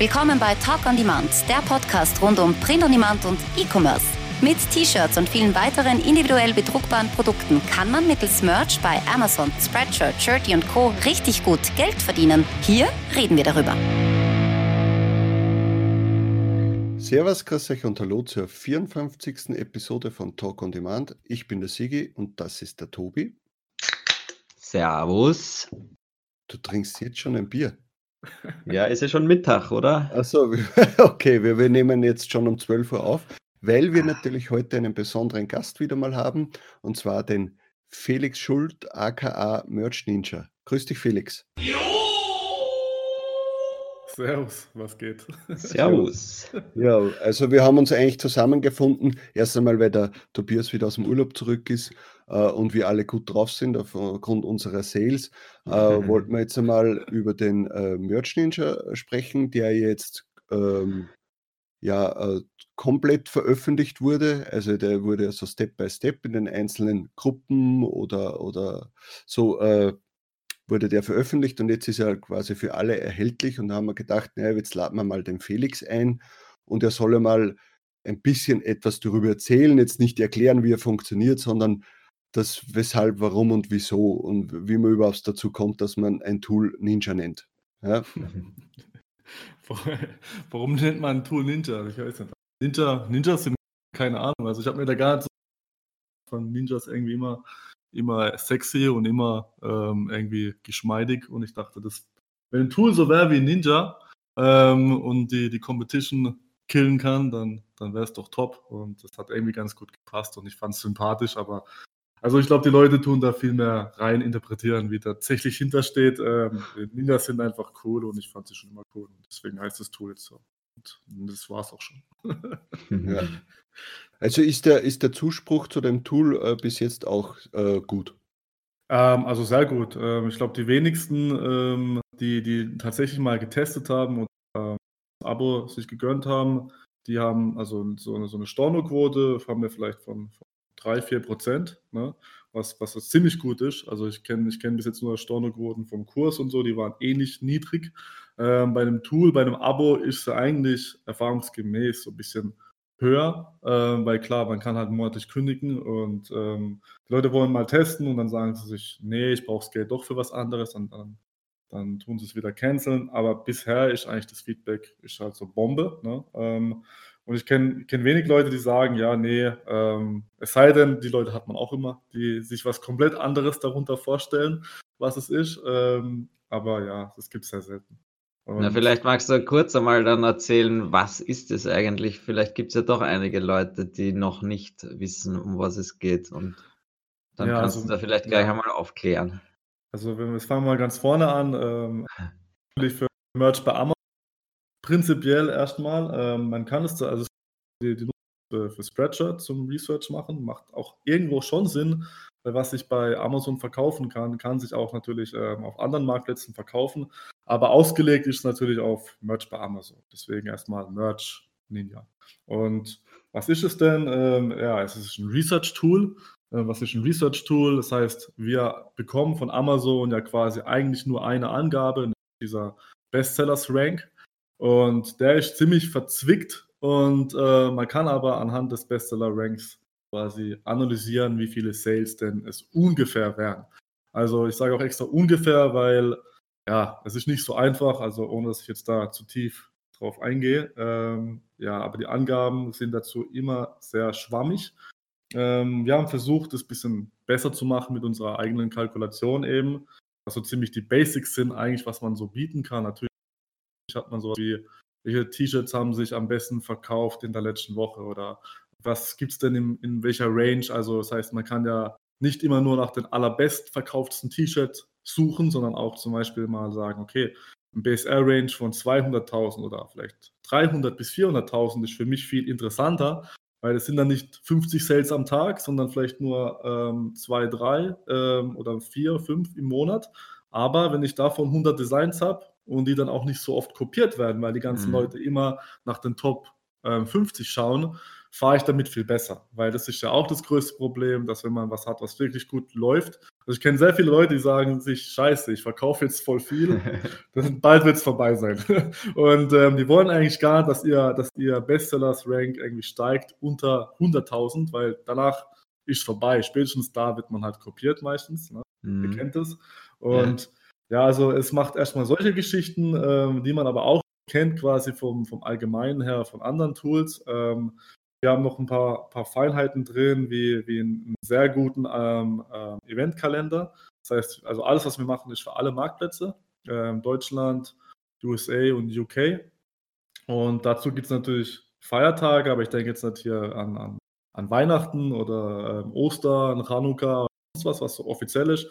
Willkommen bei Talk on Demand, der Podcast rund um Print on Demand und E-Commerce. Mit T-Shirts und vielen weiteren individuell bedruckbaren Produkten kann man mittels Merch bei Amazon, Spreadshirt, Shirty und Co. richtig gut Geld verdienen. Hier reden wir darüber. Servus, grüß euch und hallo zur 54. Episode von Talk on Demand. Ich bin der Sigi und das ist der Tobi. Servus. Du trinkst jetzt schon ein Bier. Ja, ist ja schon Mittag, oder? Achso, okay, wir, wir nehmen jetzt schon um 12 Uhr auf, weil wir natürlich heute einen besonderen Gast wieder mal haben, und zwar den Felix Schuld, aka Merch Ninja. Grüß dich, Felix. Servus, was geht? Servus. Ja, also wir haben uns eigentlich zusammengefunden. Erst einmal, weil der Tobias wieder aus dem Urlaub zurück ist und wir alle gut drauf sind aufgrund unserer Sales, äh, wollten wir jetzt einmal über den äh, Merch Ninja sprechen, der jetzt ähm, ja äh, komplett veröffentlicht wurde. Also der wurde so Step by Step in den einzelnen Gruppen oder, oder so äh, wurde der veröffentlicht und jetzt ist er quasi für alle erhältlich und da haben wir gedacht, naja, jetzt laden wir mal den Felix ein und er solle mal ein bisschen etwas darüber erzählen, jetzt nicht erklären, wie er funktioniert, sondern das weshalb, warum und wieso und wie man überhaupt dazu kommt, dass man ein Tool Ninja nennt. Ja? warum nennt man ein Tool Ninja? Ich weiß nicht. Ninja, Ninjas sind keine Ahnung. Also ich habe mir da gar nicht so von Ninjas irgendwie immer immer sexy und immer ähm, irgendwie geschmeidig. Und ich dachte, das, wenn ein Tool so wäre wie ein Ninja ähm, und die, die Competition killen kann, dann, dann wäre es doch top. Und das hat irgendwie ganz gut gepasst und ich fand es sympathisch, aber also ich glaube, die Leute tun da viel mehr rein interpretieren, wie tatsächlich hintersteht. Ähm, Ninjas sind einfach cool und ich fand sie schon immer cool. Und deswegen heißt das Tool jetzt so. Und das war es auch schon. ja. Also ist der, ist der Zuspruch zu dem Tool äh, bis jetzt auch äh, gut? Ähm, also sehr gut. Ähm, ich glaube, die wenigsten, ähm, die, die tatsächlich mal getestet haben und ähm, das Abo sich gegönnt haben, die haben also so eine, so eine Stornoquote, haben wir vielleicht von, von 3, 4 Prozent, ne? was, was ziemlich gut ist. Also ich kenne ich kenn bis jetzt nur Stornoquoten vom Kurs und so, die waren ähnlich niedrig. Ähm, bei einem Tool, bei einem Abo ist es eigentlich erfahrungsgemäß so ein bisschen höher, äh, weil klar, man kann halt monatlich kündigen und ähm, die Leute wollen mal testen und dann sagen sie sich, nee, ich brauche das Geld doch für was anderes und dann, dann tun sie es wieder canceln. Aber bisher ist eigentlich das Feedback ist halt so Bombe. Ne? Ähm, und ich kenne kenn wenig Leute, die sagen, ja, nee, ähm, es sei denn, die Leute hat man auch immer, die sich was komplett anderes darunter vorstellen, was es ist. Ähm, aber ja, das gibt es sehr selten. Na, vielleicht magst du kurz einmal dann erzählen, was ist es eigentlich? Vielleicht gibt es ja doch einige Leute, die noch nicht wissen, um was es geht. Und dann Ja, kannst also, du da vielleicht gleich ja. einmal aufklären. Also wenn wir, fangen mal ganz vorne an. Ähm, natürlich für Merch bei Amazon prinzipiell erstmal. Ähm, man kann es, also die, die für, für Spreadshirt zum Research machen, macht auch irgendwo schon Sinn, weil was ich bei Amazon verkaufen kann, kann sich auch natürlich ähm, auf anderen Marktplätzen verkaufen. Aber ausgelegt ist es natürlich auf Merch bei Amazon. Deswegen erstmal Merch Ninja. Und was ist es denn? Ähm, ja, es ist ein Research-Tool. Äh, was ist ein Research-Tool? Das heißt, wir bekommen von Amazon ja quasi eigentlich nur eine Angabe, dieser Bestsellers-Rank. Und der ist ziemlich verzwickt und äh, man kann aber anhand des Bestseller-Ranks quasi analysieren, wie viele Sales denn es ungefähr wären. Also ich sage auch extra ungefähr, weil ja, es ist nicht so einfach, also ohne dass ich jetzt da zu tief drauf eingehe. Ähm, ja, aber die Angaben sind dazu immer sehr schwammig. Ähm, wir haben versucht, es ein bisschen besser zu machen mit unserer eigenen Kalkulation eben. Also ziemlich die Basics sind eigentlich, was man so bieten kann. Natürlich hat man so wie, welche T-Shirts haben sich am besten verkauft in der letzten Woche oder was gibt es denn in, in welcher Range? Also das heißt, man kann ja nicht immer nur nach den allerbestverkauftesten T-Shirt suchen, sondern auch zum Beispiel mal sagen, okay, ein BSR-Range von 200.000 oder vielleicht 300 bis 400.000 ist für mich viel interessanter, weil es sind dann nicht 50 Sales am Tag, sondern vielleicht nur ähm, zwei, drei ähm, oder vier, fünf im Monat. Aber wenn ich davon 100 Designs habe und die dann auch nicht so oft kopiert werden, weil die ganzen Mhm. Leute immer nach den Top ähm, 50 schauen, fahre ich damit viel besser. Weil das ist ja auch das größte Problem, dass wenn man was hat, was wirklich gut läuft. Also ich kenne sehr viele Leute, die sagen sich, scheiße, ich verkaufe jetzt voll viel, bald wird es vorbei sein. Und ähm, die wollen eigentlich gar nicht, dass ihr, dass ihr Bestsellers-Rank irgendwie steigt unter 100.000, weil danach ist vorbei. Spätestens da wird man halt kopiert meistens. Ne? Mhm. Ihr kennt es. Und ja. Ja. also es macht erstmal solche Geschichten, ähm, die man aber auch kennt, quasi vom, vom Allgemeinen her von anderen Tools. Ähm, wir haben noch ein paar, paar Feinheiten drin, wie, wie einen sehr guten ähm, äh, Eventkalender. Das heißt, also alles, was wir machen, ist für alle Marktplätze. Ähm, Deutschland, USA und UK. Und dazu gibt es natürlich Feiertage, aber ich denke jetzt nicht hier an, an, an Weihnachten oder ähm, Ostern, Chanukka, sonst was, was so offiziell ist,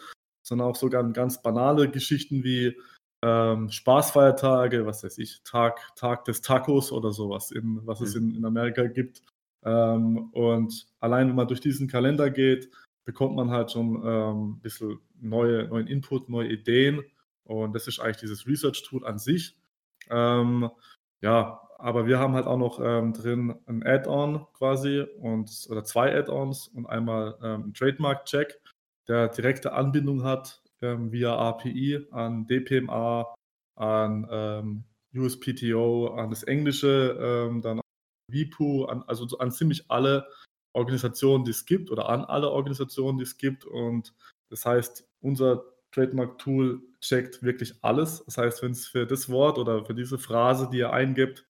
sondern auch sogar ganz banale Geschichten wie ähm, Spaßfeiertage, was weiß ich, Tag, Tag des Tacos oder sowas, in, was es mhm. in, in Amerika gibt. Ähm, und allein wenn man durch diesen Kalender geht, bekommt man halt schon ähm, ein bisschen neue, neuen Input, neue Ideen. Und das ist eigentlich dieses Research-Tool an sich. Ähm, ja, aber wir haben halt auch noch ähm, drin ein Add-on quasi und oder zwei Add-ons und einmal ähm, einen Trademark-Check, der direkte Anbindung hat ähm, via API an DPMA, an ähm, USPTO, an das Englische, ähm, dann WIPO, an, also an ziemlich alle Organisationen, die es gibt oder an alle Organisationen, die es gibt. Und das heißt, unser Trademark-Tool checkt wirklich alles. Das heißt, wenn es für das Wort oder für diese Phrase, die ihr eingibt,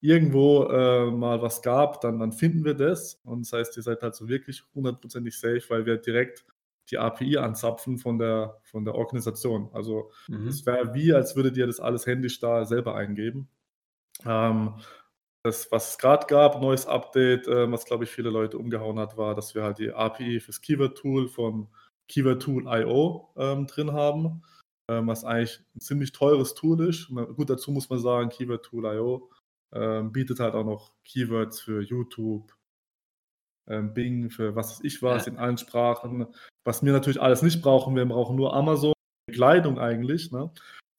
irgendwo äh, mal was gab, dann, dann finden wir das. Und das heißt, ihr seid halt so wirklich hundertprozentig safe, weil wir direkt die API anzapfen von der, von der Organisation. Also mhm. es wäre wie, als würdet ihr das alles händisch da selber eingeben. Ähm, das, was es gerade gab, neues Update, äh, was glaube ich viele Leute umgehauen hat, war, dass wir halt die API fürs Keyword-Tool von Keyword Tool.io ähm, drin haben, ähm, was eigentlich ein ziemlich teures Tool ist. Gut, dazu muss man sagen, Keyword Tool.io ähm, bietet halt auch noch Keywords für YouTube, Bing, für was weiß ich was, in allen Sprachen. Was wir natürlich alles nicht brauchen, wir brauchen nur Amazon, Kleidung eigentlich. Ne?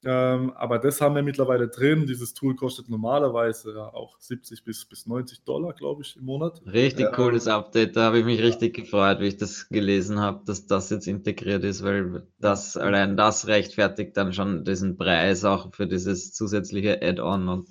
Ähm, aber das haben wir mittlerweile drin. Dieses Tool kostet normalerweise ja auch 70 bis, bis 90 Dollar, glaube ich, im Monat. Richtig äh, cooles Update. Da habe ich mich richtig gefreut, wie ich das gelesen habe, dass das jetzt integriert ist, weil das allein das rechtfertigt dann schon diesen Preis auch für dieses zusätzliche Add-on und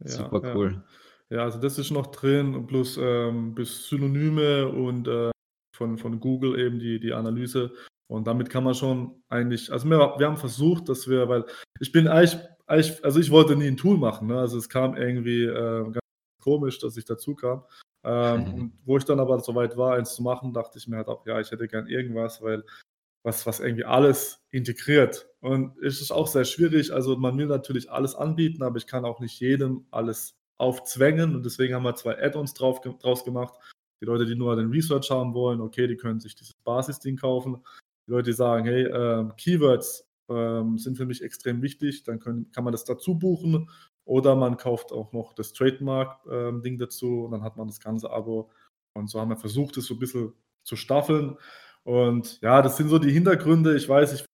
ja, super cool. Ja. also das ist noch drin, plus, ähm, plus Synonyme und äh, von, von Google eben die, die Analyse und damit kann man schon eigentlich, also wir, wir haben versucht, dass wir, weil ich bin eigentlich, eigentlich also ich wollte nie ein Tool machen, ne? also es kam irgendwie äh, ganz komisch, dass ich dazu kam. Ähm, mhm. und wo ich dann aber soweit war, eins zu machen, dachte ich mir halt auch, ja, ich hätte gern irgendwas, weil was, was irgendwie alles integriert. Und es ist auch sehr schwierig. Also man will natürlich alles anbieten, aber ich kann auch nicht jedem alles aufzwängen. Und deswegen haben wir zwei Add-ons draus gemacht. Die Leute, die nur den Research haben wollen, okay, die können sich dieses Basisding kaufen die Leute sagen, hey, äh, Keywords äh, sind für mich extrem wichtig, dann können, kann man das dazu buchen oder man kauft auch noch das Trademark-Ding ähm, dazu und dann hat man das ganze Abo. Und so haben wir versucht, es so ein bisschen zu staffeln. Und ja, das sind so die Hintergründe. Ich weiß, ich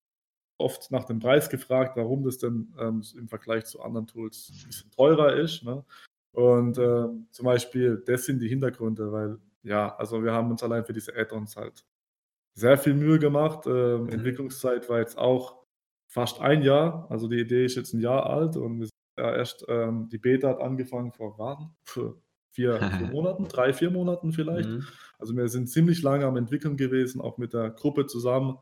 oft nach dem Preis gefragt, warum das denn ähm, im Vergleich zu anderen Tools ein bisschen teurer ist. Ne? Und äh, zum Beispiel, das sind die Hintergründe, weil ja, also wir haben uns allein für diese Add-ons halt sehr viel Mühe gemacht. Ähm, mhm. Entwicklungszeit war jetzt auch fast ein Jahr. Also die Idee ist jetzt ein Jahr alt und wir sind ja erst, ähm, die Beta hat angefangen vor warten, vier, vier Monaten, drei, vier Monaten vielleicht. Mhm. Also wir sind ziemlich lange am Entwickeln gewesen, auch mit der Gruppe zusammen.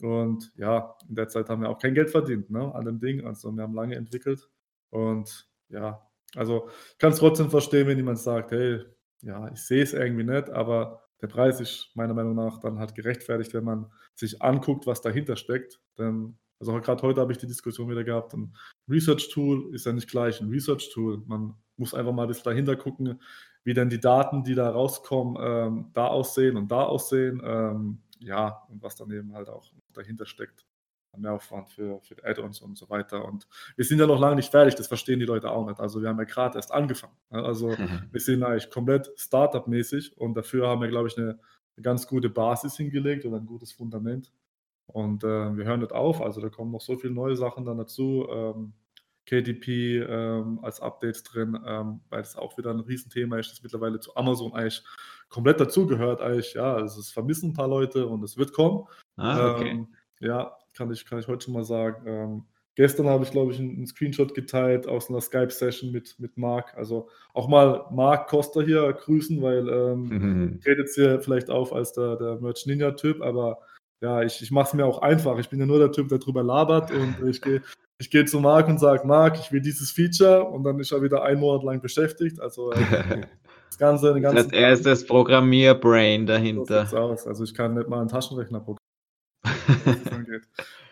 Und ja, in der Zeit haben wir auch kein Geld verdient ne, an dem Ding. Also wir haben lange entwickelt. Und ja, also ich kann es trotzdem verstehen, wenn jemand sagt, hey, ja, ich sehe es irgendwie nicht, aber der Preis ist meiner Meinung nach dann halt gerechtfertigt, wenn man sich anguckt, was dahinter steckt. Denn, also gerade heute habe ich die Diskussion wieder gehabt, ein Research-Tool ist ja nicht gleich ein Research-Tool. Man muss einfach mal ein bisschen dahinter gucken, wie denn die Daten, die da rauskommen, ähm, da aussehen und da aussehen. Ähm, ja, und was dann eben halt auch dahinter steckt. Mehraufwand für, für Add-ons und so weiter. Und wir sind ja noch lange nicht fertig, das verstehen die Leute auch nicht. Also wir haben ja gerade erst angefangen. Also mhm. wir sind eigentlich komplett Startup-mäßig und dafür haben wir, glaube ich, eine, eine, ganz gute Basis hingelegt oder ein gutes Fundament. Und äh, wir hören nicht auf, also da kommen noch so viele neue Sachen dann dazu. Ähm, KDP ähm, als Updates drin, ähm, weil es auch wieder ein Riesenthema ist, das mittlerweile zu Amazon eigentlich komplett dazugehört. Eigentlich, ja, also es vermissen ein paar Leute und es wird kommen. Ah, okay. Ähm, ja, kann ich, kann ich heute schon mal sagen. Ähm, gestern habe ich, glaube ich, einen, einen Screenshot geteilt aus einer Skype-Session mit, mit Marc. Also auch mal Marc Costa hier grüßen, weil ähm, Mhm. tritt jetzt hier vielleicht auf als der, der Merch Ninja-Typ, aber ja, ich, ich mache es mir auch einfach. Ich bin ja nur der Typ, der drüber labert und ich gehe ich gehe zu Marc und sage, Marc, ich will dieses Feature und dann ist er wieder einen Monat lang beschäftigt. Also äh, das Ganze, den Das ganzen heißt, er ist das Programmierbrain so dahinter. sieht's aus. Also ich kann nicht mal einen Taschenrechner programmieren, das angeht.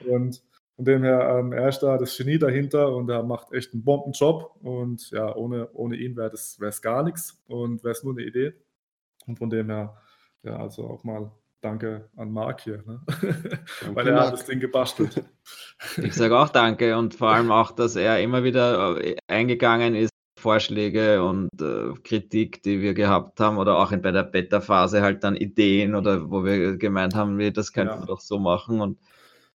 Und von dem her, ähm, er ist da das Genie dahinter und er macht echt einen Bombenjob. Und ja, ohne, ohne ihn wäre es gar nichts und wäre es nur eine Idee. Und von dem her, ja, also auch mal Danke an Marc hier, ne? weil er Marc. hat das Ding gebastelt. Ich sage auch danke und vor allem auch, dass er immer wieder äh, eingegangen ist, Vorschläge und äh, Kritik, die wir gehabt haben oder auch in, bei der Beta-Phase halt dann Ideen oder wo wir gemeint haben, wir, das könnten Ja. wir doch so machen und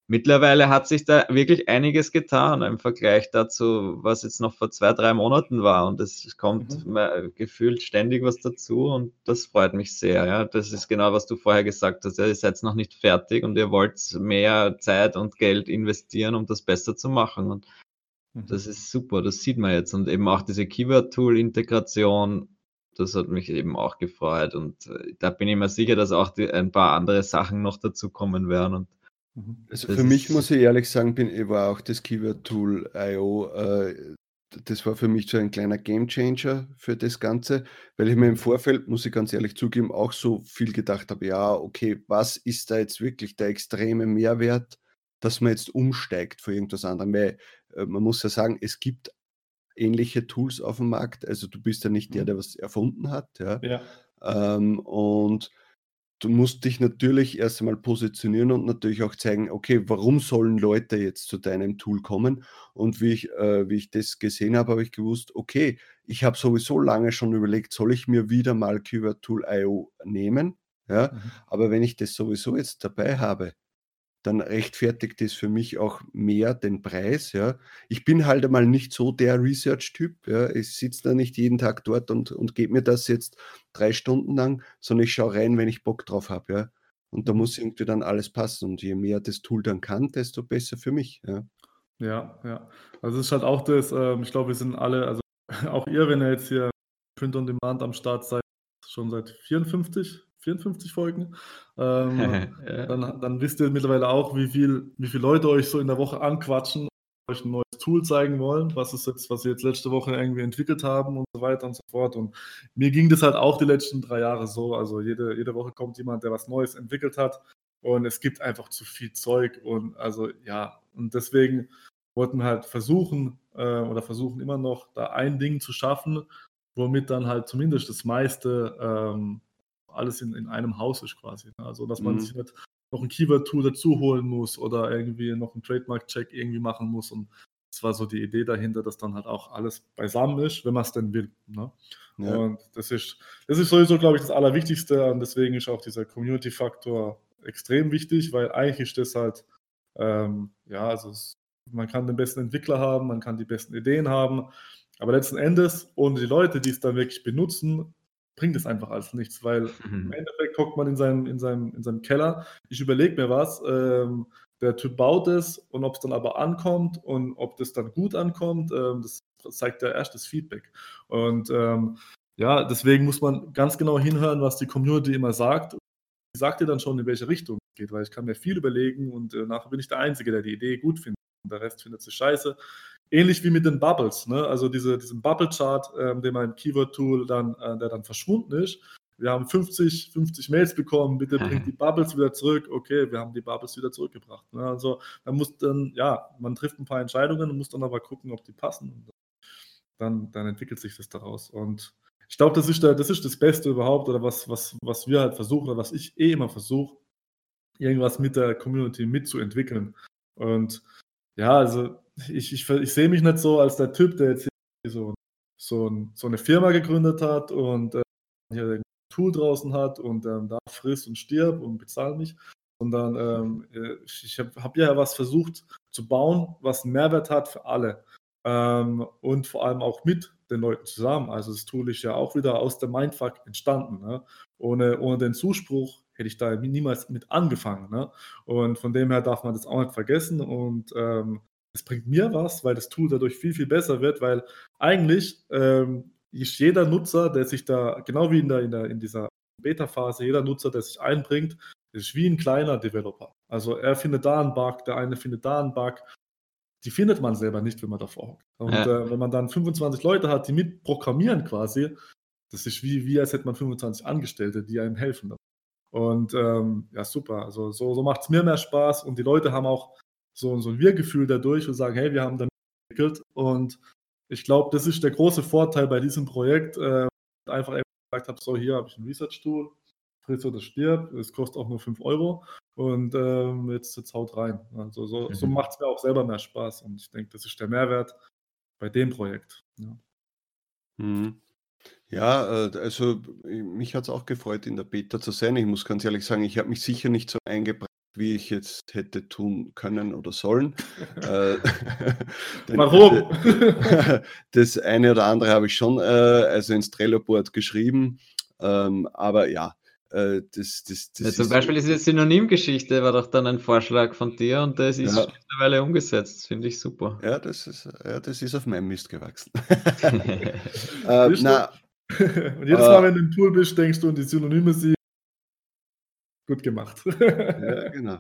mittlerweile hat sich da wirklich einiges getan im Vergleich dazu, was jetzt noch vor zwei, drei Monaten war und es kommt Mhm. gefühlt ständig was dazu und das freut mich sehr, ja. Das ist genau, was du vorher gesagt hast, ja, ihr seid noch nicht fertig und ihr wollt mehr Zeit und Geld investieren, um das besser zu machen und Mhm. das ist super, das sieht man jetzt. Und eben auch diese Keyword-Tool-Integration, das hat mich eben auch gefreut. Und äh, da bin ich mir sicher, dass auch die, ein paar andere Sachen noch dazu kommen werden. Und Mhm. Also für mich muss ich ehrlich sagen, bin, ich war auch das Keyword-Tool IO, äh, das war für mich so ein kleiner Gamechanger für das Ganze, weil ich mir im Vorfeld, muss ich ganz ehrlich zugeben, auch so viel gedacht habe, ja, okay, was ist da jetzt wirklich der extreme Mehrwert, dass man jetzt umsteigt für irgendwas anderem? Weil man muss ja sagen, es gibt ähnliche Tools auf dem Markt, also du bist ja nicht der, Mhm. der was erfunden hat, ja. Ja. Ähm, und du musst dich natürlich erst einmal positionieren und natürlich auch zeigen, okay, warum sollen Leute jetzt zu deinem Tool kommen? Und wie ich, äh, wie ich das gesehen habe, habe ich gewusst, okay, ich habe sowieso lange schon überlegt, soll ich mir wieder mal Keyword Tool IO nehmen? Ja, Mhm. aber wenn ich das sowieso jetzt dabei habe, dann rechtfertigt das für mich auch mehr den Preis. Ja. Ich bin halt einmal nicht so der Research-Typ. Ja. Ich sitze da nicht jeden Tag dort und, und gebe mir das jetzt drei Stunden lang, sondern ich schaue rein, wenn ich Bock drauf habe. Ja. Und da muss irgendwie dann alles passen. Und je mehr das Tool dann kann, desto besser für mich. Ja. Ja, ja. Also es ist halt auch das, ähm, ich glaube, wir sind alle, also auch ihr, wenn ihr jetzt hier Print on Demand am Start seid, schon seit 54, 54 Folgen, ähm, ja. dann, dann wisst ihr mittlerweile auch, wie viel, wie viele Leute euch so in der Woche anquatschen, euch ein neues Tool zeigen wollen, was ist jetzt, was sie jetzt letzte Woche irgendwie entwickelt haben und so weiter und so fort. Und mir ging das halt auch die letzten drei Jahre so. Also jede, jede Woche kommt jemand, der was Neues entwickelt hat. Und es gibt einfach zu viel Zeug. Und also ja, und deswegen wollten wir halt versuchen äh, oder versuchen immer noch, da ein Ding zu schaffen, womit dann halt zumindest das meiste ähm, alles in, in einem Haus ist quasi. ne? Also dass man Mhm. sich nicht noch ein Keyword-Tool dazu holen muss oder irgendwie noch einen Trademark-Check irgendwie machen muss. Und das war so die Idee dahinter, dass dann halt auch alles beisammen ist, wenn man es denn will. Ne? Ja. Und das ist, das ist sowieso, glaube ich, das Allerwichtigste. Und deswegen ist auch dieser Community-Faktor extrem wichtig, weil eigentlich ist das halt, ähm, ja, also es, man kann den besten Entwickler haben, man kann die besten Ideen haben, aber letzten Endes, ohne die Leute, die es dann wirklich benutzen, bringt es einfach alles nichts, weil im Mhm. Endeffekt guckt man in seinem, in seinem, in seinem Keller, ich überlege mir was, ähm, der Typ baut es und ob es dann aber ankommt und ob das dann gut ankommt, ähm, das zeigt ja erst das Feedback. Und ähm, ja, deswegen muss man ganz genau hinhören, was die Community immer sagt. Die sagt dir dann schon, in welche Richtung es geht, weil ich kann mir viel überlegen und äh, nachher bin ich der Einzige, der die Idee gut findet und der Rest findet sie scheiße. Ähnlich wie mit den Bubbles, ne? also diese, diesen Bubble-Chart, ähm, den man im Keyword-Tool dann, äh, der dann verschwunden ist. Wir haben 50, 50 Mails bekommen, bitte bringt die Bubbles wieder zurück. Okay, wir haben die Bubbles wieder zurückgebracht. Ne? Also man muss dann, ja, man trifft ein paar Entscheidungen und muss dann aber gucken, ob die passen. Und dann, dann entwickelt sich das daraus. Und ich glaube, das, ist der- das ist das Beste überhaupt oder was, was, was wir halt versuchen oder was ich eh immer versuche, irgendwas mit der Community mitzuentwickeln. Und ja, also ich, ich, ich sehe mich nicht so als der Typ, der jetzt so, so, ein, so eine Firma gegründet hat und äh, hier ein Tool draußen hat und ähm, da frisst und stirbt und bezahlt mich. Sondern ähm, äh, ich habe hab ja was versucht zu bauen, was einen Mehrwert hat für alle. ähm, und vor allem auch mit den Leuten zusammen. Also das Tool ist ja auch wieder aus dem Mindfuck entstanden. Ne? Ohne, ohne den Zuspruch hätte ich da niemals mit angefangen. Ne? Und von dem her darf man das auch nicht vergessen. Und ähm, es bringt mir was, weil das Tool dadurch viel, viel besser wird, weil eigentlich ähm, ist jeder Nutzer, der sich da, genau wie in, der, in, der, in dieser Beta-Phase, jeder Nutzer, der sich einbringt, ist wie ein kleiner Developer. Also er findet da einen Bug, der eine findet da einen Bug. Die findet man selber nicht, wenn man davor hockt. Und ja. äh, wenn man dann 25 Leute hat, die mitprogrammieren quasi, das ist wie, wie als hätte man 25 Angestellte, die einem helfen. Und ähm, ja, super. Also so, so macht es mir mehr Spaß und die Leute haben auch so, so ein Wir-Gefühl dadurch und sagen, hey, wir haben damit entwickelt. Und ich glaube, das ist der große Vorteil bei diesem Projekt. Äh, einfach gesagt habe, so hier habe ich ein Research-Tool, friss oder stirb, es kostet auch nur 5 Euro und ähm, jetzt, jetzt haut rein. Also so, mhm. so macht es mir auch selber mehr Spaß und ich denke, das ist der Mehrwert bei dem Projekt. Ja. Mhm. Ja, äh, also mich hat es auch gefreut, in der Beta zu sein. Ich muss ganz ehrlich sagen, ich habe mich sicher nicht so eingebracht, wie ich jetzt hätte tun können oder sollen. Äh, Warum? das eine oder andere habe ich schon äh, also ins Trello-Board geschrieben. Ähm, aber ja, äh, das, das, das ja, zum Beispiel ist diese Synonymgeschichte, war doch dann ein Vorschlag von dir und das ist ja. mittlerweile umgesetzt. Finde ich super. Ja, das ist, ja, das ist auf meinem Mist gewachsen. äh, na, und jedes Mal, wenn du im Tool bist, denkst du, und die Synonyme sind gut gemacht. ja, genau.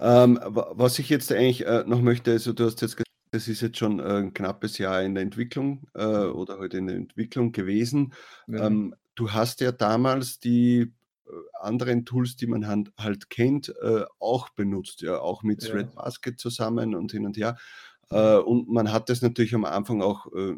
Ähm, was ich jetzt eigentlich äh, noch möchte, also du hast jetzt gesagt, das ist jetzt schon äh, ein knappes Jahr in der Entwicklung äh, oder heute halt in der Entwicklung gewesen. Ja. Ähm, du hast ja damals die äh, anderen Tools, die man halt, halt kennt, äh, auch benutzt, ja, auch mit ja. Threadbasket zusammen und hin und her. Äh, und man hat das natürlich am Anfang auch äh,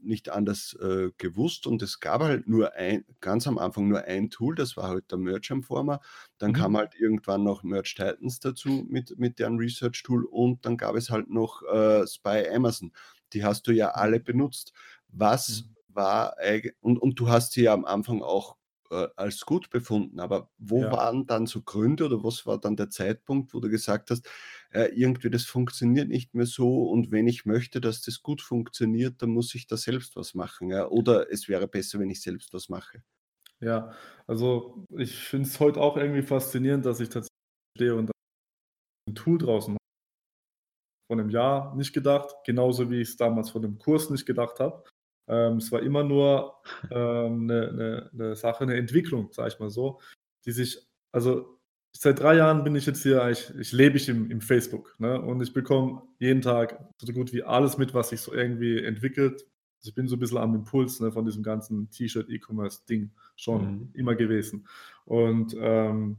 nicht anders äh, gewusst und es gab halt nur ein, ganz am Anfang nur ein Tool, das war halt der Merge Informer. Dann mhm. kam halt irgendwann noch Merge Titans dazu mit, mit deren Research Tool und dann gab es halt noch äh, Spy Amazon. Die hast du ja alle benutzt. Was mhm. war eigentlich, und, und du hast sie ja am Anfang auch äh, als gut befunden. Aber wo Ja. waren dann so Gründe oder was war dann der Zeitpunkt, wo du gesagt hast, äh, irgendwie das funktioniert nicht mehr so und wenn ich möchte, dass das gut funktioniert, dann muss ich da selbst was machen, ja? Oder es wäre besser, wenn ich selbst was mache? Ja, also ich finde es heute auch irgendwie faszinierend, dass ich tatsächlich stehe und ein Tool draußen mache. Vor einem Jahr nicht gedacht, genauso wie ich es damals von dem Kurs nicht gedacht habe. Ähm, es war immer nur ähm, 'ne 'ne 'ne Sache, eine Entwicklung, sage ich mal so, die sich also, seit drei Jahren bin ich jetzt hier ich ich lebe ich im im Facebook, ne, und ich bekomme jeden Tag so gut wie alles mit, was sich so irgendwie entwickelt. Also, ich bin so ein bisschen am Impuls, ne, von diesem ganzen T-Shirt-E-Commerce-Ding schon Mhm. immer gewesen. Und, ähm,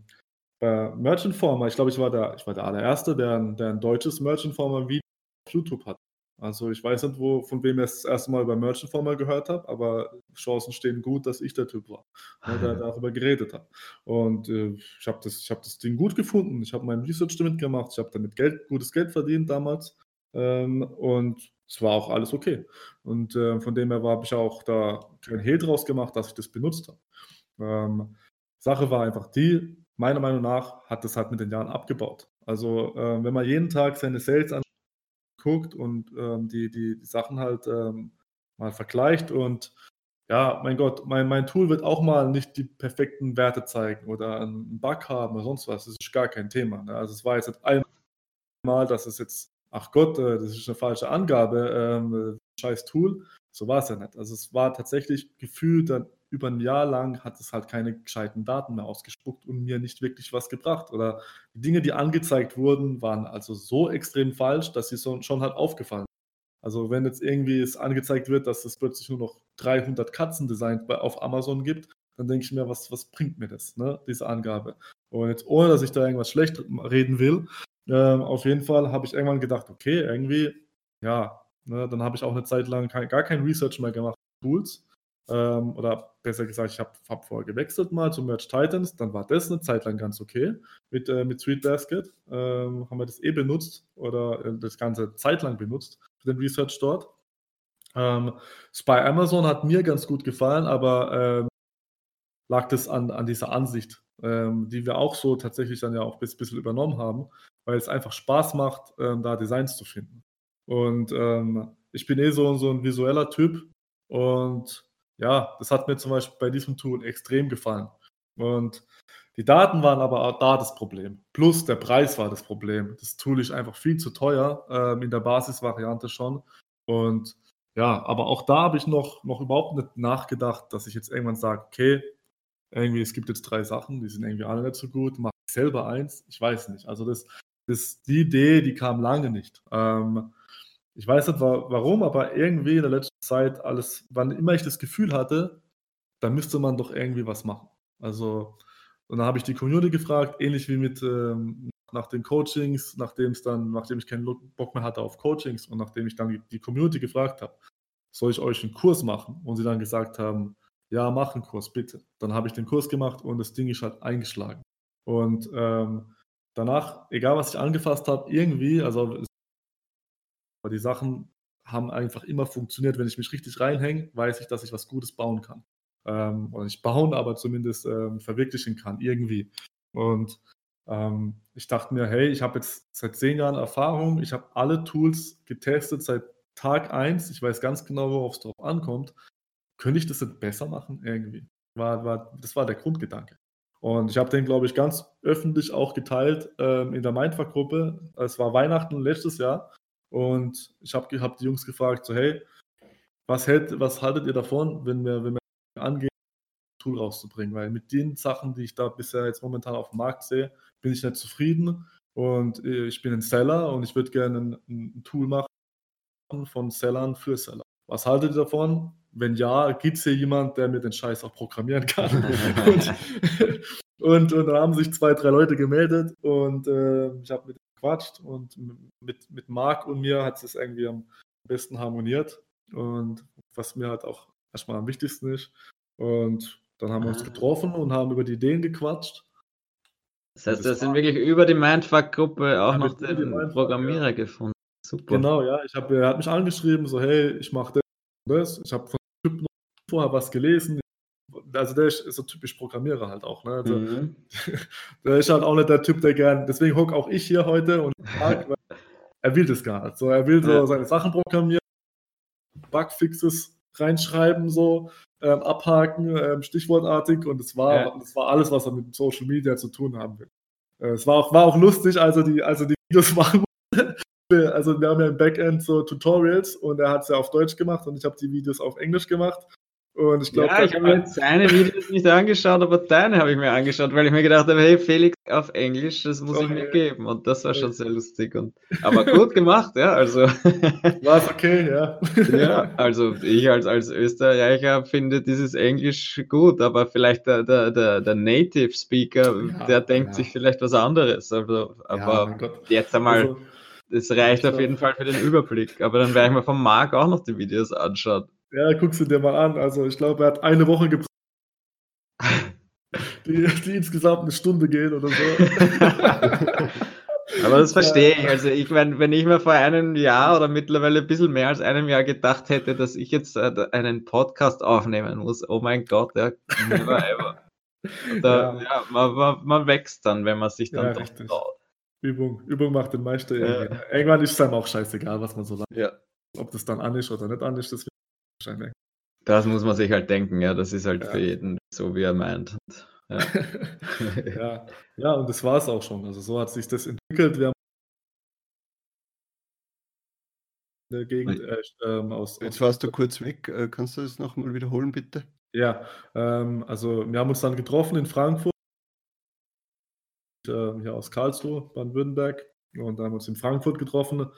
bei Merchant Former, ich glaube, ich war der ich war der Allererste, der der 'n deutsches Merchant Former Video auf YouTube hat. Also ich weiß nicht, wo, von wem ich das erste Mal über Merchant Former gehört habe, aber Chancen stehen gut, dass ich der Typ war, ne, der darüber geredet hat. Und äh, ich habe das, hab das Ding gut gefunden. Ich habe meinen Research damit gemacht. Ich habe damit Geld, gutes Geld verdient damals. Ähm, und es war auch alles okay. Und äh, von dem her habe ich auch da kein Hehl draus gemacht, dass ich das benutzt habe. Ähm, Sache war einfach die, meiner Meinung nach hat das halt mit den Jahren abgebaut. Also äh, wenn man jeden Tag seine Sales an guckt und ähm, die, die, die, Sachen halt ähm, mal vergleicht. Und ja, mein Gott, mein, mein Tool wird auch mal nicht die perfekten Werte zeigen oder einen Bug haben oder sonst was. Das ist gar kein Thema. Ne? Also es war jetzt einmal, dass es jetzt, ach Gott, äh, das ist eine falsche Angabe, ähm, scheiß Tool. So war es ja nicht. Also es war tatsächlich gefühlt dann über ein Jahr lang hat es halt keine gescheiten Daten mehr ausgespuckt und mir nicht wirklich was gebracht. Oder die Dinge, die angezeigt wurden, waren also so extrem falsch, dass sie schon halt aufgefallen Also wenn jetzt irgendwie es angezeigt wird, dass es plötzlich nur noch 300 Katzendesigns auf Amazon gibt, dann denke ich mir, was, was bringt mir das, ne, diese Angabe? Und jetzt, ohne dass ich da irgendwas schlecht reden will, äh, auf jeden Fall habe ich irgendwann gedacht, okay, irgendwie, ja, ne, dann habe ich auch eine Zeit lang kein, gar kein Research mehr gemacht, Tools. Ähm, oder besser gesagt, ich habe hab vorher gewechselt mal zu Merch Titans, dann war das eine Zeit lang ganz okay mit, äh, mit Sweet Basket. Ähm, haben wir das eh benutzt oder äh, das ganze Zeit lang benutzt für den Research dort. Ähm, Spy Amazon hat mir ganz gut gefallen, aber ähm, lag das an, an dieser Ansicht, ähm, die wir auch so tatsächlich dann ja auch ein bisschen übernommen haben, weil es einfach Spaß macht, ähm, da Designs zu finden. Und ähm, ich bin eh so, so ein visueller Typ und ja, das hat mir zum Beispiel bei diesem Tool extrem gefallen. Und die Daten waren aber auch da das Problem. Plus der Preis war das Problem. Das Tool ist einfach viel zu teuer, ähm, in der Basisvariante schon. Und ja, aber auch da habe ich noch, noch überhaupt nicht nachgedacht, dass ich jetzt irgendwann sage, okay, irgendwie, es gibt jetzt drei Sachen, die sind irgendwie alle nicht so gut, mache ich selber eins, ich weiß nicht. Also das, das, die Idee, die kam lange nicht. Ähm, ich weiß nicht warum, aber irgendwie in der letzten Zeit alles, wann immer ich das Gefühl hatte, da müsste man doch irgendwie was machen. Also, und dann habe ich die Community gefragt, ähnlich wie mit ähm, nach den Coachings, nachdem es dann, nachdem ich keinen Bock mehr hatte auf Coachings und nachdem ich dann die Community gefragt habe, soll ich euch einen Kurs machen? Und sie dann gesagt haben, ja, mach einen Kurs, bitte. Dann habe ich den Kurs gemacht und das Ding ist halt eingeschlagen. Und ähm, danach, egal was ich angefasst habe, irgendwie, also die Sachen haben einfach immer funktioniert. Wenn ich mich richtig reinhänge, weiß ich, dass ich was Gutes bauen kann. Ähm, oder nicht bauen, aber zumindest ähm, verwirklichen kann, irgendwie. Und ähm, ich dachte mir, hey, ich habe jetzt seit zehn Jahren Erfahrung, ich habe alle Tools getestet seit Tag 1, ich weiß ganz genau, worauf es drauf ankommt. Könnte ich das nicht besser machen? Irgendwie. War, war, das war der Grundgedanke. Und ich habe den, glaube ich, ganz öffentlich auch geteilt ähm, in der Mindfuck-Gruppe. Es war Weihnachten letztes Jahr und ich habe hab die Jungs gefragt, so hey, was, hält, was haltet ihr davon, wenn wir, wenn wir angehen, ein Tool rauszubringen? Weil mit den Sachen, die ich da bisher jetzt momentan auf dem Markt sehe, bin ich nicht zufrieden und äh, ich bin ein Seller und ich würde gerne ein, ein Tool machen von Sellern für Seller. Was haltet ihr davon? Wenn ja, gibt es hier jemand, der mir den Scheiß auch programmieren kann? und, und, und, da haben sich zwei, drei Leute gemeldet und äh, ich habe mit gequatscht und mit, mit Marc und mir hat es irgendwie am besten harmoniert und was mir halt auch erstmal am wichtigsten ist. Und dann haben wir uns ah. getroffen und haben über die Ideen gequatscht. Das heißt, da sind wirklich über die Mindfuck-Gruppe auch noch den Programmierer ja. gefunden. Super. Genau, ja. Ich hab, er hat mich angeschrieben, so, hey, ich mache das und das. Ich habe von Typ noch vorher was gelesen. Also der ist, so typisch Programmierer halt auch. Ne? Also, mhm. Der ist halt auch nicht der Typ, der gern. Deswegen hocke auch ich hier heute und frag, er will das gar nicht. So, er will so ja. seine Sachen programmieren, Bugfixes reinschreiben, so ähm, abhaken, ähm, stichwortartig. Und das war, ja. das war alles, was er mit Social Media zu tun haben will. Äh, es war auch, war auch lustig, als er die, also die Videos machen also wir haben ja im Backend so Tutorials und er hat es ja auf Deutsch gemacht und ich habe die Videos auf Englisch gemacht. Und ich glaube, ja, ich habe mir jetzt seine Videos nicht angeschaut, aber deine habe ich mir angeschaut, weil ich mir gedacht habe, hey, Felix auf Englisch, das muss okay. ich mir geben. Und das war schon sehr lustig. Und, aber gut gemacht, ja. Also. War es okay, ja. ja, also ich als, als Österreicher finde dieses Englisch gut, aber vielleicht der, der, der, der Native Speaker, ja, der denkt ja. sich vielleicht was anderes. Also, aber jetzt einmal. Also, das reicht auf jeden Fall für den Überblick. Aber dann werde ich mir vom Marc auch noch die Videos anschauen. Ja, guckst du dir mal an. Also ich glaube, er hat eine Woche gebraucht, die, die, insgesamt eine Stunde gehen oder so. Aber das verstehe ich. Also ich meine, wenn ich mir vor einem Jahr oder mittlerweile ein bisschen mehr als einem Jahr gedacht hätte, dass ich jetzt äh, einen Podcast aufnehmen muss, oh mein Gott, ja, never ever. Da, ja. ja man, man, man, wächst dann, wenn man sich dann ja, doch traut. Übung, Übung macht den Meister. Ja. Irgendwann ist es einem auch scheißegal, was man so lange. Ja. Ob das dann an ist oder nicht an ist, das wahrscheinlich. Das muss man sich halt denken, ja. Das ist halt ja. für jeden so, wie er meint. Ja. ja. ja, und das war es auch schon. Also so hat sich das entwickelt. Wir haben in der Gegend äh, ähm, aus. Jetzt warst du kurz weg. Äh, kannst du das nochmal wiederholen, bitte? Ja, ähm, also wir haben uns dann getroffen in Frankfurt äh, hier aus Karlsruhe, Baden-Württemberg. Und dann haben wir uns in Frankfurt getroffen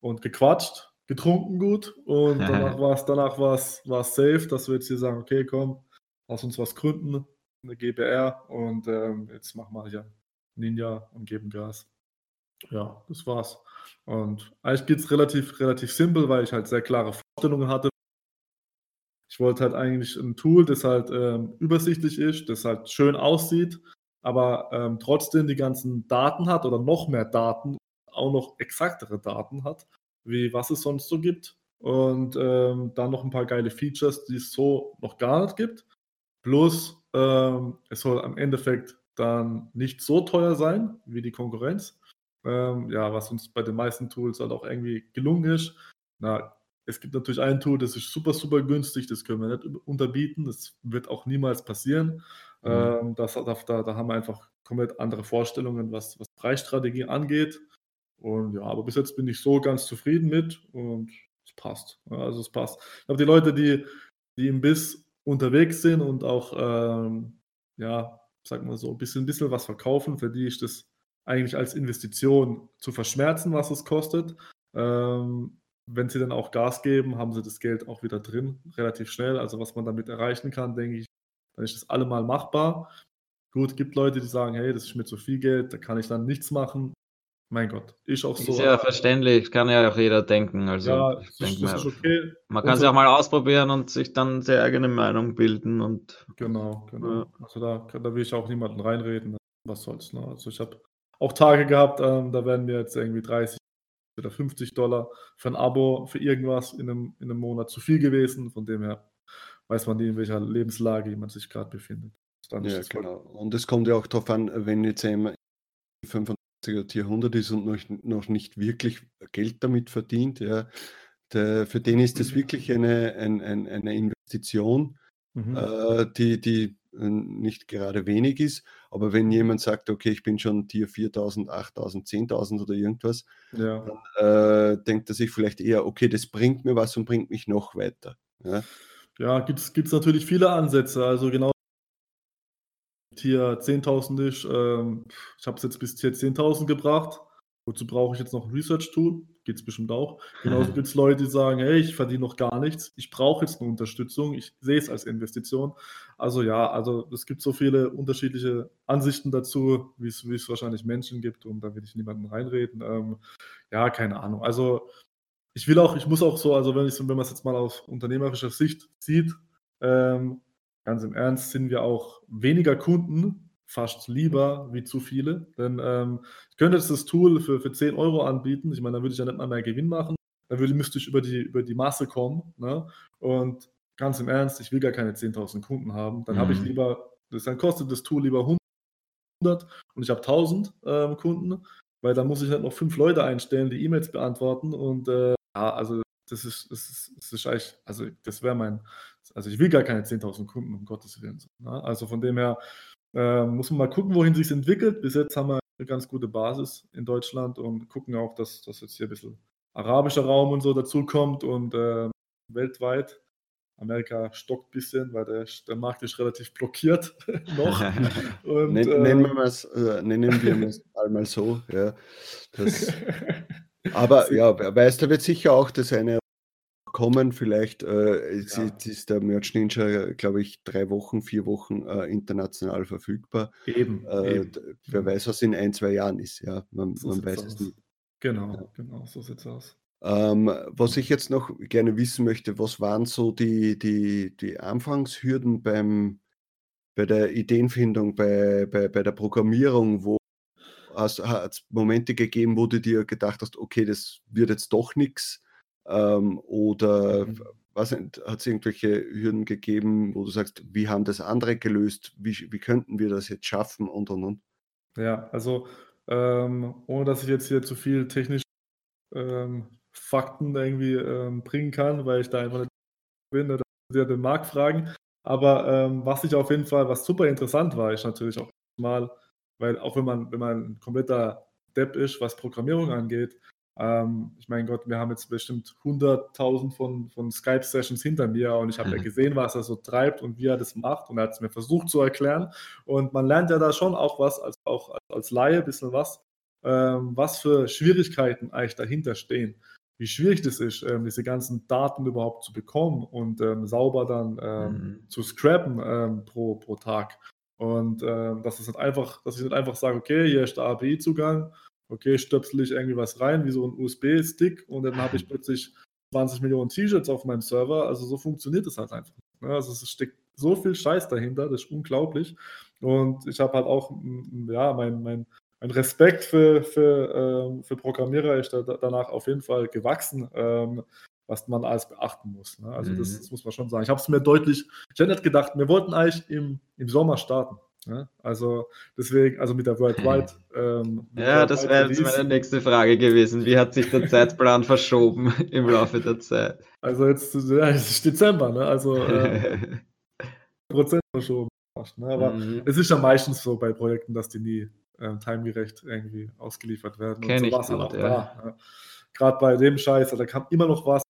und gequatscht, getrunken gut. Und danach war es danach war's, war's safe, dass wir jetzt hier sagen, okay, komm, lass uns was gründen, eine GBR. Und ähm, jetzt machen wir hier Ninja und geben Gas. Ja, das war's. Und eigentlich geht es relativ, relativ simpel, weil ich halt sehr klare Vorstellungen hatte. Ich wollte halt eigentlich ein Tool, das halt ähm, übersichtlich ist, das halt schön aussieht, aber ähm, trotzdem die ganzen Daten hat oder noch mehr Daten, auch noch exaktere Daten hat, wie was es sonst so gibt. Und ähm, dann noch ein paar geile Features, die es so noch gar nicht gibt. Plus, ähm, es soll am Endeffekt dann nicht so teuer sein wie die Konkurrenz. Ähm, ja, was uns bei den meisten Tools halt auch irgendwie gelungen ist. Na, es gibt natürlich ein Tool, das ist super, super günstig, das können wir nicht unterbieten, das wird auch niemals passieren. Mhm. Ähm, das, da, da, haben wir einfach komplett andere Vorstellungen, was, was Preisstrategie angeht. Und ja, aber bis jetzt bin ich so ganz zufrieden mit und es passt. Ja, also es passt. Ich glaube, die Leute, die, die im Biss unterwegs sind und auch, ähm, ja, sag mal so, ein bisschen, ein bisschen was verkaufen, für die ist das eigentlich als Investition zu verschmerzen, was es kostet. Ähm, wenn sie dann auch Gas geben, haben sie das Geld auch wieder drin, relativ schnell. Also was man damit erreichen kann, denke ich, dann ist das allemal machbar. Gut, gibt Leute, die sagen, hey, das ist mir zu viel Geld, da kann ich dann nichts machen. Mein Gott, ist auch so. Ist ja verständlich, kann ja auch jeder denken. Also, ja, ich denke das ist okay. Man kann es ja auch mal ausprobieren und sich dann seine eigene Meinung bilden. Und, genau, genau. Ja. Also da, da will ich auch niemanden reinreden. Was soll's. Ne? Also ich habe auch Tage gehabt, ähm, da werden mir jetzt irgendwie 30 oder 50 Dollar für ein Abo für irgendwas in einem, in einem Monat zu viel gewesen. Von dem her weiß man nie, in welcher Lebenslage man sich gerade befindet. Dann ja, genau. Und es kommt ja auch darauf an, wenn jetzt jemand 25er Tier 100 ist und noch, noch nicht wirklich Geld damit verdient, ja, der, für den ist das wirklich eine, ein, ein, eine Investition, mhm. äh, die, die äh, nicht gerade wenig ist. Aber wenn jemand sagt, okay, ich bin schon Tier 4000, 8000, 10.000 oder irgendwas, ja. dann äh, denkt er sich vielleicht eher, okay, das bringt mir was und bringt mich noch weiter. Ja, ja gibt es natürlich viele Ansätze. Also genau Tier 10.000 ist. Ähm, ich habe es jetzt bis Tier 10.000 gebracht. Wozu brauche ich jetzt noch ein Research-Tool? Geht es bestimmt auch. Genauso gibt es Leute, die sagen, hey, ich verdiene noch gar nichts, ich brauche jetzt eine Unterstützung, ich sehe es als Investition. Also ja, also es gibt so viele unterschiedliche Ansichten dazu, wie es, wahrscheinlich Menschen gibt und da will ich niemanden reinreden. Ähm, ja, keine Ahnung. Also ich will auch, ich muss auch so, also wenn, wenn man es jetzt mal aus unternehmerischer Sicht sieht, ähm, ganz im Ernst, sind wir auch weniger Kunden fast lieber wie zu viele. Denn ähm, ich könnte jetzt das Tool für, für 10 Euro anbieten. Ich meine, dann würde ich ja nicht mal mehr Gewinn machen. Dann würde, müsste ich über die, über die Masse kommen. Ne? Und ganz im Ernst, ich will gar keine 10.000 Kunden haben. Dann mhm. habe ich mhm. lieber, das, dann kostet das Tool lieber 100 und ich habe 1000 ähm, Kunden, weil dann muss ich halt noch fünf Leute einstellen, die E-Mails beantworten. Und äh, ja, also das ist, das ist, das ist eigentlich, also das wäre mein, also ich will gar keine 10.000 Kunden, um Gottes Willen. Ne? Also von dem her äh, muss man mal gucken, wohin sich entwickelt. Bis jetzt haben wir eine ganz gute Basis in Deutschland und gucken auch, dass, dass jetzt hier ein bisschen arabischer Raum und so dazukommt und äh, weltweit. Amerika stockt ein bisschen, weil der, der Markt ist relativ blockiert noch. Und, Nen, äh, nennen, wir es, äh, nennen wir es einmal so. Ja. Das, aber ja, weißt du, wird sicher auch das eine kommen. Vielleicht äh, ja. ist, ist, der Merch Ninja, glaube ich, drei Wochen, vier Wochen äh, international verfügbar. Eben, äh, eben, Wer weiß, was in ein, zwei Jahren ist. Ja, man, so man weiß aus. es nicht. Genau, ja. genau, so sieht es aus. Ähm, was ich jetzt noch gerne wissen möchte, was waren so die, die, die Anfangshürden beim, bei der Ideenfindung, bei, bei, bei der Programmierung, wo hat es Momente gegeben, wo du dir gedacht hast, okay, das wird jetzt doch nichts ähm, oder mhm. was hat es irgendwelche Hürden gegeben, wo du sagst, wie haben das andere gelöst? Wie, wie könnten wir das jetzt schaffen und und und? Ja, also ähm, ohne dass ich jetzt hier zu viel technische ähm, Fakten irgendwie ähm, bringen kann, weil ich da einfach nicht bin, dass wir den Markt fragen. Aber ähm, was ich auf jeden Fall, was super interessant war, ist natürlich auch mal, weil auch wenn man, wenn man ein kompletter Depp ist, was Programmierung angeht, ähm, ich meine Gott, wir haben jetzt bestimmt 100.000 von, von Skype-Sessions hinter mir und ich habe ja mhm. gesehen, was er so treibt und wie er das macht und er hat es mir versucht zu erklären. Und man lernt ja da schon auch was, als, auch als Laie ein bisschen was, ähm, was für Schwierigkeiten eigentlich dahinter stehen. Wie schwierig das ist, ähm, diese ganzen Daten überhaupt zu bekommen und ähm, sauber dann ähm, mhm. zu scrappen ähm, pro, pro Tag. Und dass es nicht einfach, dass ich nicht einfach sage, okay, hier ist der API-Zugang okay, stöpsel ich irgendwie was rein, wie so ein USB-Stick und dann habe ich plötzlich 20 Millionen T-Shirts auf meinem Server. Also so funktioniert es halt einfach. Ne? Also es steckt so viel Scheiß dahinter, das ist unglaublich. Und ich habe halt auch, ja, mein, mein, mein Respekt für, für, ähm, für Programmierer ist da, danach auf jeden Fall gewachsen, ähm, was man alles beachten muss. Ne? Also mhm. das, das, muss man schon sagen. Ich habe es mir deutlich, ich hätte nicht gedacht, wir wollten eigentlich im, im Sommer starten. Ne? Also deswegen, also mit der Worldwide. Ähm, ja, das wäre jetzt meine nächste Frage gewesen. Wie hat sich der Zeitplan verschoben im Laufe der Zeit? Also jetzt, ja, es ist Dezember, ne? Also äh, Prozent verschoben. Ne? Aber mhm. es ist ja meistens so bei Projekten, dass die nie ähm, timegerecht irgendwie ausgeliefert werden. Kenn und so war es halt auch ja. da. Ne? Gerade bei dem Scheiß, da kam immer noch was,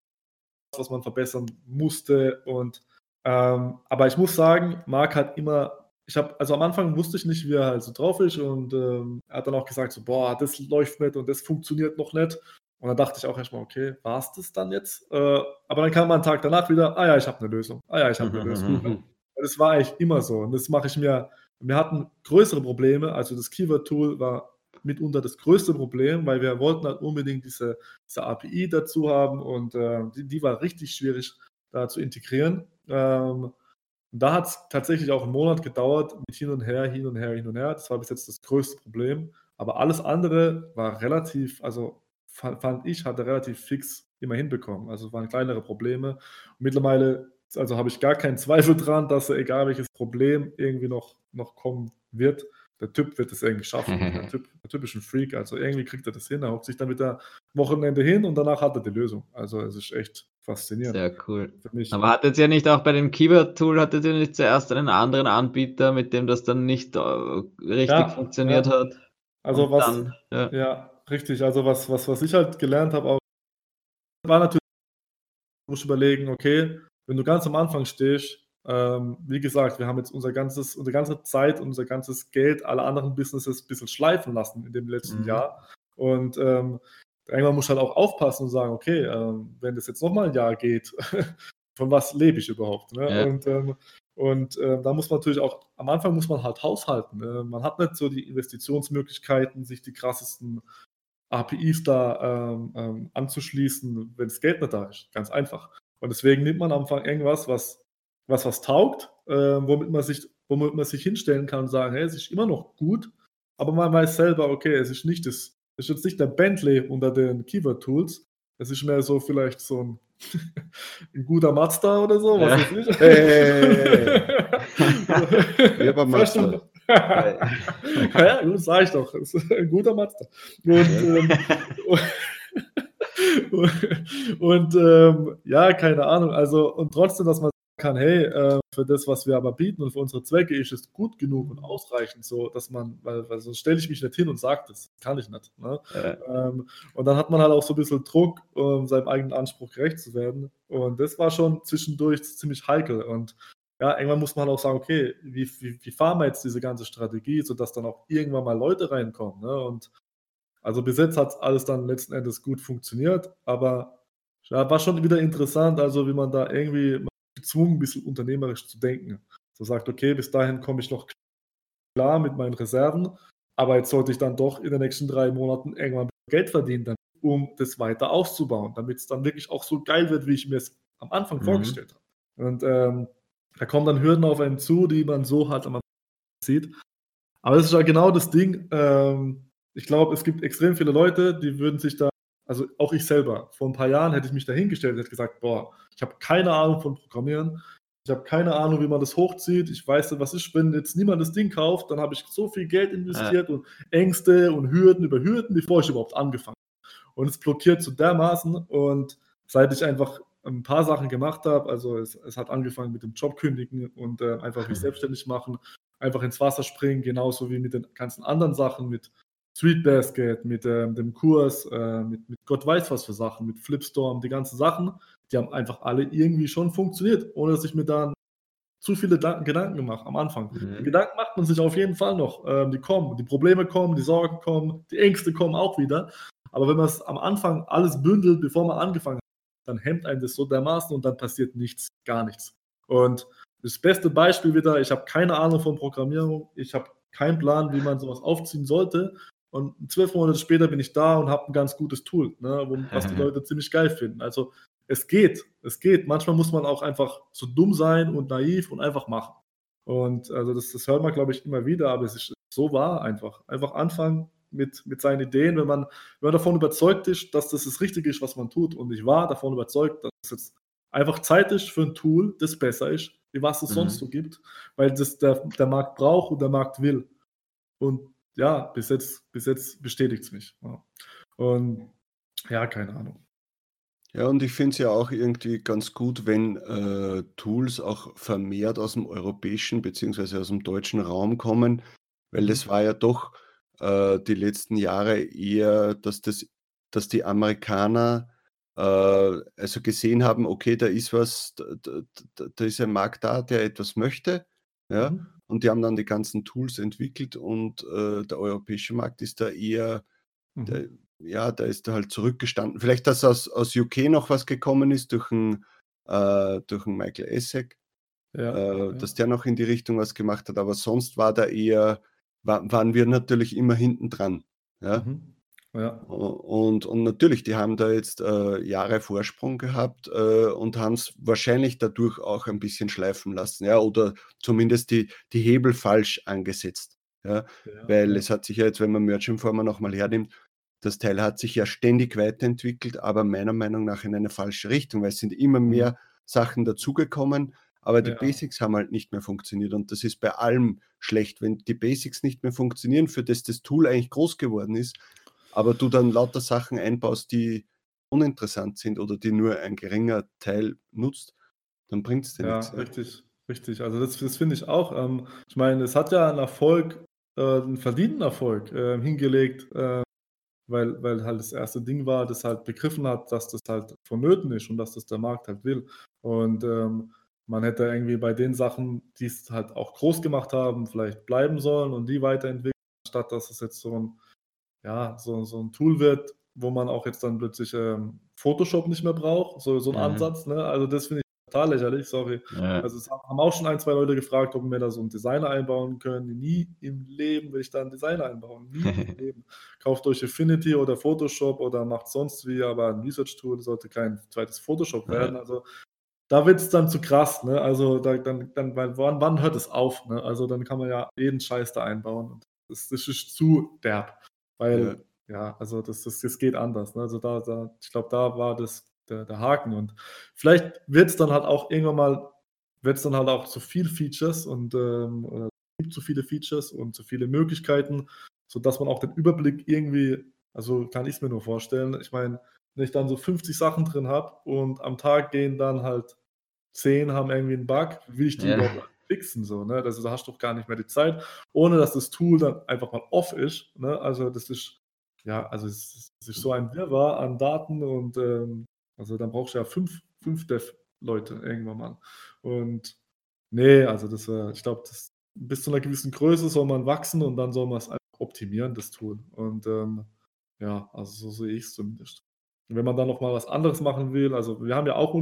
was man verbessern musste. Und ähm, aber ich muss sagen, Marc hat immer ich habe, also am Anfang wusste ich nicht, wie er halt so drauf ist und ähm, er hat dann auch gesagt, so, boah, das läuft nicht und das funktioniert noch nicht. Und dann dachte ich auch erstmal, okay, war es das dann jetzt? Äh, aber dann kam man einen Tag danach wieder, ah ja, ich habe eine Lösung. Ah ja, ich habe eine Lösung. Das war eigentlich immer so. Und das mache ich mir. Wir hatten größere Probleme. Also das Keyword-Tool war mitunter das größte Problem, weil wir wollten halt unbedingt diese, diese API dazu haben und äh, die, die, war richtig schwierig da zu integrieren. Ähm, da hat es tatsächlich auch einen Monat gedauert mit hin und her, hin und her, hin und her. Das war bis jetzt das größte Problem. Aber alles andere war relativ, also fand ich, hatte relativ fix immer hinbekommen. Also waren kleinere Probleme. Und mittlerweile, also habe ich gar keinen Zweifel dran, dass egal welches Problem irgendwie noch, noch kommen wird, der Typ wird es irgendwie schaffen. der, typ, der typ ist ein Freak, also irgendwie kriegt er das hin. Er hockt sich dann mit der Wochenende hin und danach hat er die Lösung. Also es ist echt faszinierend. Sehr cool. Aber hattet ihr nicht auch bei dem Keyword-Tool, hattet ihr nicht zuerst einen anderen Anbieter, mit dem das dann nicht äh, richtig ja, funktioniert ja. hat? Also und was, dann, ja. ja. richtig. Also was, was, was ich halt gelernt habe, auch, war natürlich, muss überlegen, okay, wenn du ganz am Anfang stehst, ähm, wie gesagt, wir haben jetzt unser ganzes, unsere ganze Zeit, unser ganzes Geld, alle anderen Businesses ein bisschen schleifen lassen in dem letzten mhm. Jahr. Und ähm, irgendwann muss halt auch aufpassen und sagen, okay, ähm, wenn das jetzt nochmal ein Jahr geht, von was lebe ich überhaupt? Ne? Ja. Und, ähm, und äh, da muss man natürlich auch, am Anfang muss man halt haushalten. Äh, man hat nicht so die Investitionsmöglichkeiten, sich die krassesten APIs da ähm, ähm, anzuschließen, wenn das Geld nicht da ist. Ganz einfach. Und deswegen nimmt man am Anfang irgendwas, was was, was taugt, äh, womit, man sich, womit man sich hinstellen kann und sagen, hey, es ist immer noch gut, aber man weiß selber, okay, es ist nicht das ist jetzt nicht der Bentley unter den Keyword-Tools. Es ist mehr so vielleicht so ein, ein guter Mazda oder so, was ja. weiß ich. Hey, hey, hey. Mazda. ja, gut, sag ich doch. Das ist ein guter Mazda. Und, ähm, und, und ähm, ja, keine Ahnung. Also, und trotzdem, dass man kann, hey, äh, für das, was wir aber bieten und für unsere Zwecke ist es gut genug und ausreichend, so dass man, weil, weil sonst stelle ich mich nicht hin und sage das, kann ich nicht. Ne? Ja. Ähm, und dann hat man halt auch so ein bisschen Druck, um seinem eigenen Anspruch gerecht zu werden. Und das war schon zwischendurch ziemlich heikel. Und ja, irgendwann muss man halt auch sagen, okay, wie, wie, wie fahren wir jetzt diese ganze Strategie, sodass dann auch irgendwann mal Leute reinkommen. Ne? Und also bis jetzt hat alles dann letzten Endes gut funktioniert, aber ja, war schon wieder interessant, also wie man da irgendwie gezwungen, ein bisschen unternehmerisch zu denken. So sagt, okay, bis dahin komme ich noch klar mit meinen Reserven, aber jetzt sollte ich dann doch in den nächsten drei Monaten irgendwann Geld verdienen, dann, um das weiter auszubauen, damit es dann wirklich auch so geil wird, wie ich mir es am Anfang mhm. vorgestellt habe. Und ähm, da kommen dann Hürden auf einen zu, die man so halt am Anfang sieht. Aber das ist ja genau das Ding. Ähm, ich glaube, es gibt extrem viele Leute, die würden sich da also auch ich selber, vor ein paar Jahren hätte ich mich dahingestellt und hätte gesagt, boah, ich habe keine Ahnung von Programmieren, ich habe keine Ahnung, wie man das hochzieht, ich weiß nicht, was ist, wenn jetzt niemand das Ding kauft, dann habe ich so viel Geld investiert ja. und Ängste und Hürden über Hürden, bevor ich überhaupt angefangen habe. Und es blockiert so dermaßen. Und seit ich einfach ein paar Sachen gemacht habe, also es, es hat angefangen mit dem Job kündigen und äh, einfach mich selbstständig machen, einfach ins Wasser springen, genauso wie mit den ganzen anderen Sachen, mit Street Basket, mit ähm, dem Kurs, äh, mit, mit Gott weiß was für Sachen, mit Flipstorm, die ganzen Sachen, die haben einfach alle irgendwie schon funktioniert, ohne dass ich mir dann zu viele da Gedanken gemacht am Anfang. Mhm. Gedanken macht man sich auf jeden Fall noch. Ähm, die kommen, die Probleme kommen, die Sorgen kommen, die Ängste kommen auch wieder. Aber wenn man es am Anfang alles bündelt, bevor man angefangen hat, dann hemmt einen das so dermaßen und dann passiert nichts, gar nichts. Und das beste Beispiel wieder, ich habe keine Ahnung von Programmierung, ich habe keinen Plan, wie man sowas aufziehen sollte. Und zwölf Monate später bin ich da und habe ein ganz gutes Tool, ne, wo, was die Leute ziemlich geil finden. Also es geht, es geht. Manchmal muss man auch einfach so dumm sein und naiv und einfach machen. Und also das, das hört man, glaube ich, immer wieder, aber es ist so wahr einfach. Einfach anfangen mit, mit seinen Ideen, wenn man, wenn man davon überzeugt ist, dass das das Richtige ist, was man tut. Und ich war davon überzeugt, dass es jetzt einfach Zeit ist für ein Tool, das besser ist, was es mhm. sonst so gibt, weil das der, der Markt braucht und der Markt will. Und ja, bis jetzt, bis jetzt bestätigt es mich. Ja. Und ja, keine Ahnung. Ja, und ich finde es ja auch irgendwie ganz gut, wenn äh, Tools auch vermehrt aus dem europäischen bzw. aus dem deutschen Raum kommen, weil mhm. das war ja doch äh, die letzten Jahre eher, dass das, dass die Amerikaner äh, also gesehen haben, okay, da ist was, da, da, da ist ein Markt da, der etwas möchte, ja, mhm. Und die haben dann die ganzen Tools entwickelt und äh, der europäische Markt ist da eher, mhm. der, ja, da ist er halt zurückgestanden. Vielleicht, dass aus, aus UK noch was gekommen ist durch einen, äh, durch einen Michael Essek, ja, äh, ja. dass der noch in die Richtung was gemacht hat, aber sonst war da eher, war, waren wir natürlich immer hinten dran. Ja? Mhm. Ja. Und, und natürlich, die haben da jetzt äh, Jahre Vorsprung gehabt äh, und haben es wahrscheinlich dadurch auch ein bisschen schleifen lassen, ja, oder zumindest die, die Hebel falsch angesetzt. Ja, ja weil es hat sich ja jetzt, wenn man Merch Informer nochmal hernimmt, das Teil hat sich ja ständig weiterentwickelt, aber meiner Meinung nach in eine falsche Richtung, weil es sind immer mhm. mehr Sachen dazugekommen, aber die ja. Basics haben halt nicht mehr funktioniert und das ist bei allem schlecht, wenn die Basics nicht mehr funktionieren, für das das Tool eigentlich groß geworden ist, aber du dann lauter Sachen einbaust, die uninteressant sind oder die nur ein geringer Teil nutzt, dann bringt es dir ja, nichts. Ja, richtig, richtig. Also das, das finde ich auch. Ähm, ich meine, es hat ja einen Erfolg, äh, einen verdienten Erfolg äh, hingelegt, äh, weil, weil halt das erste Ding war, das halt begriffen hat, dass das halt vonnöten ist und dass das der Markt halt will. Und ähm, man hätte irgendwie bei den Sachen, die es halt auch groß gemacht haben, vielleicht bleiben sollen und die weiterentwickeln, statt dass es jetzt so ein, ja, so, so ein Tool wird, wo man auch jetzt dann plötzlich ähm, Photoshop nicht mehr braucht, so, so ein mhm. Ansatz. Ne? Also das finde ich total lächerlich, sorry. Ja. Also es haben auch schon ein, zwei Leute gefragt, ob wir da so einen Designer einbauen können. Nie im Leben will ich da einen Designer einbauen. Nie im Leben. Kauft euch Affinity oder Photoshop oder macht sonst wie, aber ein Research-Tool sollte kein zweites Photoshop werden. Ja. Also da wird es dann zu krass, ne? Also da, dann, dann wann, wann hört es auf? Ne? Also dann kann man ja jeden Scheiß da einbauen. Und das, das ist zu derb. Weil, ja, ja also das, das, das geht anders. Ne? Also da, da ich glaube, da war das der, der Haken. Und vielleicht wird es dann halt auch irgendwann mal, wird es dann halt auch zu viel Features und ähm, gibt zu viele Features und zu viele Möglichkeiten, sodass man auch den Überblick irgendwie, also kann ich es mir nur vorstellen. Ich meine, wenn ich dann so 50 Sachen drin habe und am Tag gehen dann halt 10 haben irgendwie einen Bug, will ich die ja. überhaupt fixen? So, ne? Das, da hast du doch gar nicht mehr die Zeit, ohne dass das Tool dann einfach mal off ist. Ne? Also das ist, ja, also es, es ist so ein Wirrwarr an Daten und ähm, also dann brauchst du ja fünf, fünf Dev-Leute irgendwann mal. Und nee, also das war, ich glaube, bis zu einer gewissen Größe soll man wachsen und dann soll man es optimieren, das tun. Und ähm, ja, also so sehe ich es zumindest. Wenn man dann nochmal was anderes machen will, also wir haben ja auch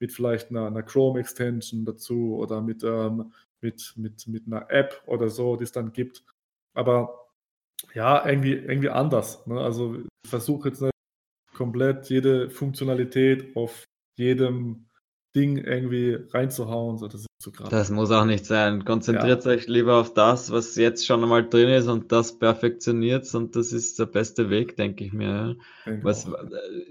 mit vielleicht einer, einer Chrome-Extension dazu oder mit, ähm, mit, mit, mit einer App oder so, die es dann gibt. Aber ja, irgendwie, irgendwie anders. Ne? Also ich versuche jetzt nicht komplett jede Funktionalität auf jedem Ding irgendwie reinzuhauen. So, das ist zu krass. Das muss auch nicht sein. Konzentriert ja. euch lieber auf das, was jetzt schon einmal drin ist und das perfektioniert und das ist der beste Weg, denke ich mir. Denke was auch.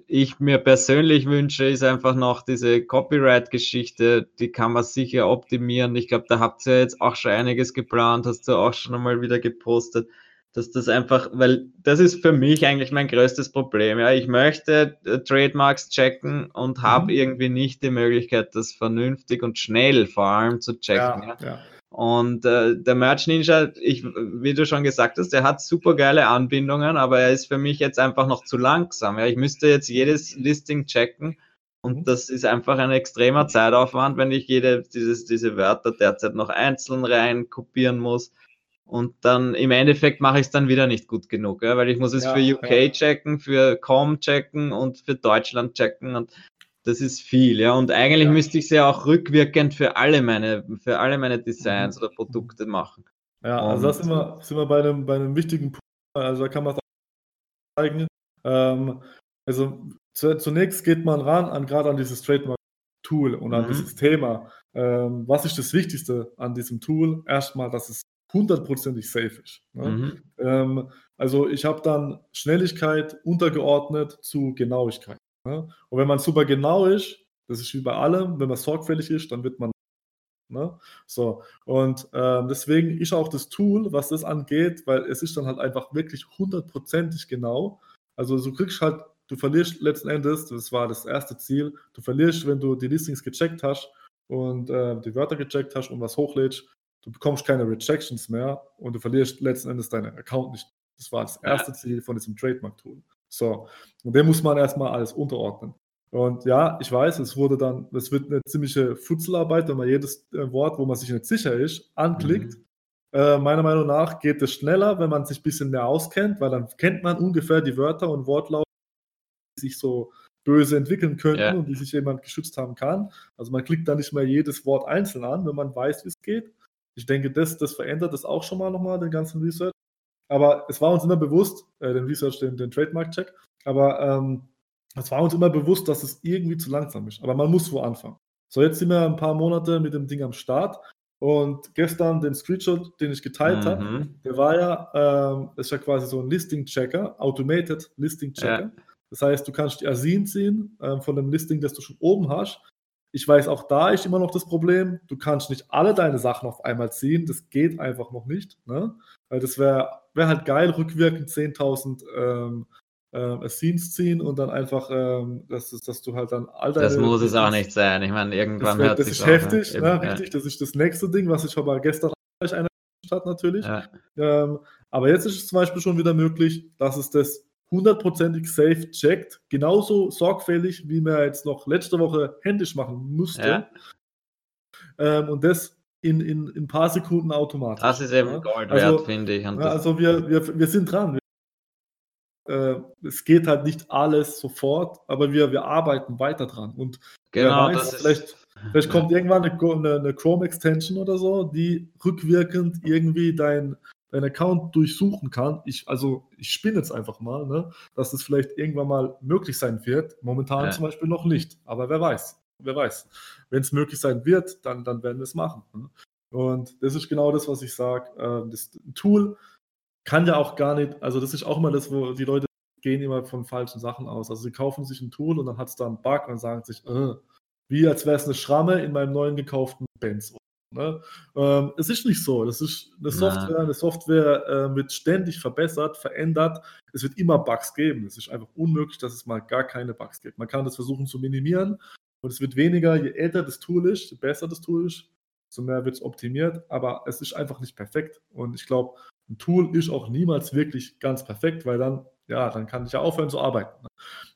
ich mir persönlich wünsche, ist einfach noch diese Copyright-Geschichte, die kann man sicher optimieren. Ich glaube, da habt ihr jetzt auch schon einiges geplant, hast du auch schon einmal wieder gepostet dass das einfach, weil das ist für mich eigentlich mein größtes Problem. Ja, ich möchte äh, Trademarks checken und habe mhm. irgendwie nicht die Möglichkeit, das vernünftig und schnell vor allem zu checken. Ja, ja. ja. Und äh, der Merch Ninja, ich, wie du schon gesagt hast, der hat super geile Anbindungen, aber er ist für mich jetzt einfach noch zu langsam. Ja, ich müsste jetzt jedes Listing checken und mhm. das ist einfach ein extremer Zeitaufwand, wenn ich jede dieses, diese Wörter derzeit noch einzeln rein kopieren muss. Und dann im Endeffekt mache ich es dann wieder nicht gut genug, ja, weil ich muss es ja, für UK ja. checken, für COM checken und für Deutschland checken und das ist viel, ja. Und eigentlich ja. müsste ich es ja auch rückwirkend für alle meine, für alle meine Designs mhm. oder Produkte machen. Ja, also da sind wir, sind wir bei einem, bei einem wichtigen Punkt. Also da kann man es auch zeigen. Ähm, also zunächst geht man ran an gerade an dieses Trademark-Tool und an mhm. dieses Thema. Ähm, was ist das Wichtigste an diesem Tool? Erstmal, dass es hundertprozentig safe ist. Ne? Mhm. Ähm, also ich habe dann Schnelligkeit untergeordnet zu Genauigkeit. Ne? Und wenn man super genau ist, das ist wie bei allem, wenn man sorgfältig ist, dann wird man Ne? So, und ähm, deswegen ist auch das Tool, was das angeht, weil es ist dann halt einfach wirklich hundertprozentig genau. Also du kriegst halt, du verlierst letzten Endes, das war das erste Ziel, du verlierst, wenn du die Listings gecheckt hast und äh, die Wörter gecheckt hast und was hochlädst, du bekommst keine Rejections mehr und du verlierst letzten Endes deinen Account nicht. Das war das erste Ziel von diesem Trademark-Tool. So, und dem muss man erstmal alles unterordnen. Und ja, ich weiß, es wurde dann, es wird eine ziemliche Futzelarbeit, wenn man jedes äh, Wort, wo man sich nicht sicher ist, anklickt. Mhm. Äh, meiner Meinung nach geht es schneller, wenn man sich ein bisschen mehr auskennt, weil dann kennt man ungefähr die Wörter und Wortlaute, die sich so böse entwickeln könnten ja. und die sich jemand geschützt haben kann. Also man klickt da nicht mehr jedes Wort einzeln an, wenn man weiß, wie es geht. Ich denke, das, das verändert das auch schon mal nochmal, den ganzen Research. Aber es war uns immer bewusst, äh, den Research, den, den Trademark-Check, aber ähm, es war uns immer bewusst, dass es irgendwie zu langsam ist. Aber man muss wo anfangen. So, jetzt sind wir ein paar Monate mit dem Ding am Start. Und gestern den Screenshot, den ich geteilt mhm. habe, der war ja, ähm, ist ja quasi so ein Listing-Checker, Automated Listing-Checker. Ja. Das heißt, du kannst die Asin ziehen ähm, von dem Listing, das du schon oben hast. Ich weiß, auch da ist immer noch das Problem, du kannst nicht alle deine Sachen auf einmal ziehen. Das geht einfach noch nicht. Ne? Weil das wäre wär halt geil, rückwirkend 10.000 ähm, äh, Scenes ziehen und dann einfach, ähm, dass, dass du halt dann all deine... Das muss es auch nicht sein. Ich meine, irgendwann das, hört Das ist heftig, ne? Eben, richtig. Ja. Das ist das nächste Ding, was ich aber gestern einer hat natürlich. Ja. Ähm, aber jetzt ist es zum Beispiel schon wieder möglich, dass es das hundertprozentig safe checkt, genauso sorgfältig, wie man jetzt noch letzte Woche händisch machen musste. Ja. Ähm, und das in, in, in ein paar Sekunden automatisch. Das ist eben Gold wert, also, finde ich. also wir, wir, wir sind dran äh, es geht halt nicht alles sofort, aber wir, wir arbeiten weiter dran. Und genau, weiß, vielleicht, vielleicht kommt irgendwann eine, eine, Chrome-Extension oder so, die rückwirkend irgendwie dein, dein Account durchsuchen kann. Ich, also ich spinne jetzt einfach mal, ne, dass das vielleicht irgendwann mal möglich sein wird. Momentan ja. zum Beispiel noch nicht, aber wer weiß. Wer weiß. Wenn es möglich sein wird, dann, dann werden wir es machen. Ne? Und das ist genau das, was ich sage. Äh, das Tool kann ja auch gar nicht, also das ist auch immer das, wo die Leute gehen immer von falschen Sachen aus. Also sie kaufen sich ein Tool und dann hat es da einen Bug und sagen sich, äh, wie als wäre es eine Schramme in meinem neuen gekauften Benz. Ne? Ähm, es ist nicht so. Das ist eine Software, eine Software äh, wird ständig verbessert, verändert. Es wird immer Bugs geben. Es ist einfach unmöglich, dass es mal gar keine Bugs gibt. Man kann das versuchen zu minimieren und es wird weniger, je älter das Tool ist, je besser das Tool ist, so mehr wird es optimiert. Aber es ist einfach nicht perfekt. Und ich glaube, ein Tool ist auch niemals wirklich ganz perfekt, weil dann, ja, dann kann ich ja aufhören zu arbeiten.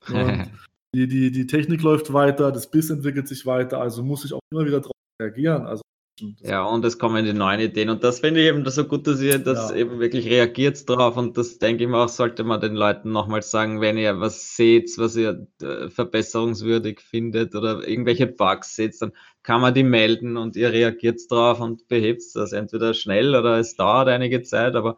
Ne? Und die, die, die Technik läuft weiter, das Biss entwickelt sich weiter, also muss ich auch immer wieder darauf reagieren. Also ja, und es kommen die neuen Ideen. Und das finde ich eben so gut, dass ihr das ja. eben wirklich reagiert drauf. Und das denke ich mir auch, sollte man den Leuten nochmals sagen, wenn ihr was seht, was ihr äh, verbesserungswürdig findet oder irgendwelche Bugs seht, dann kann man die melden und ihr reagiert drauf und behebt das entweder schnell oder es dauert einige Zeit, aber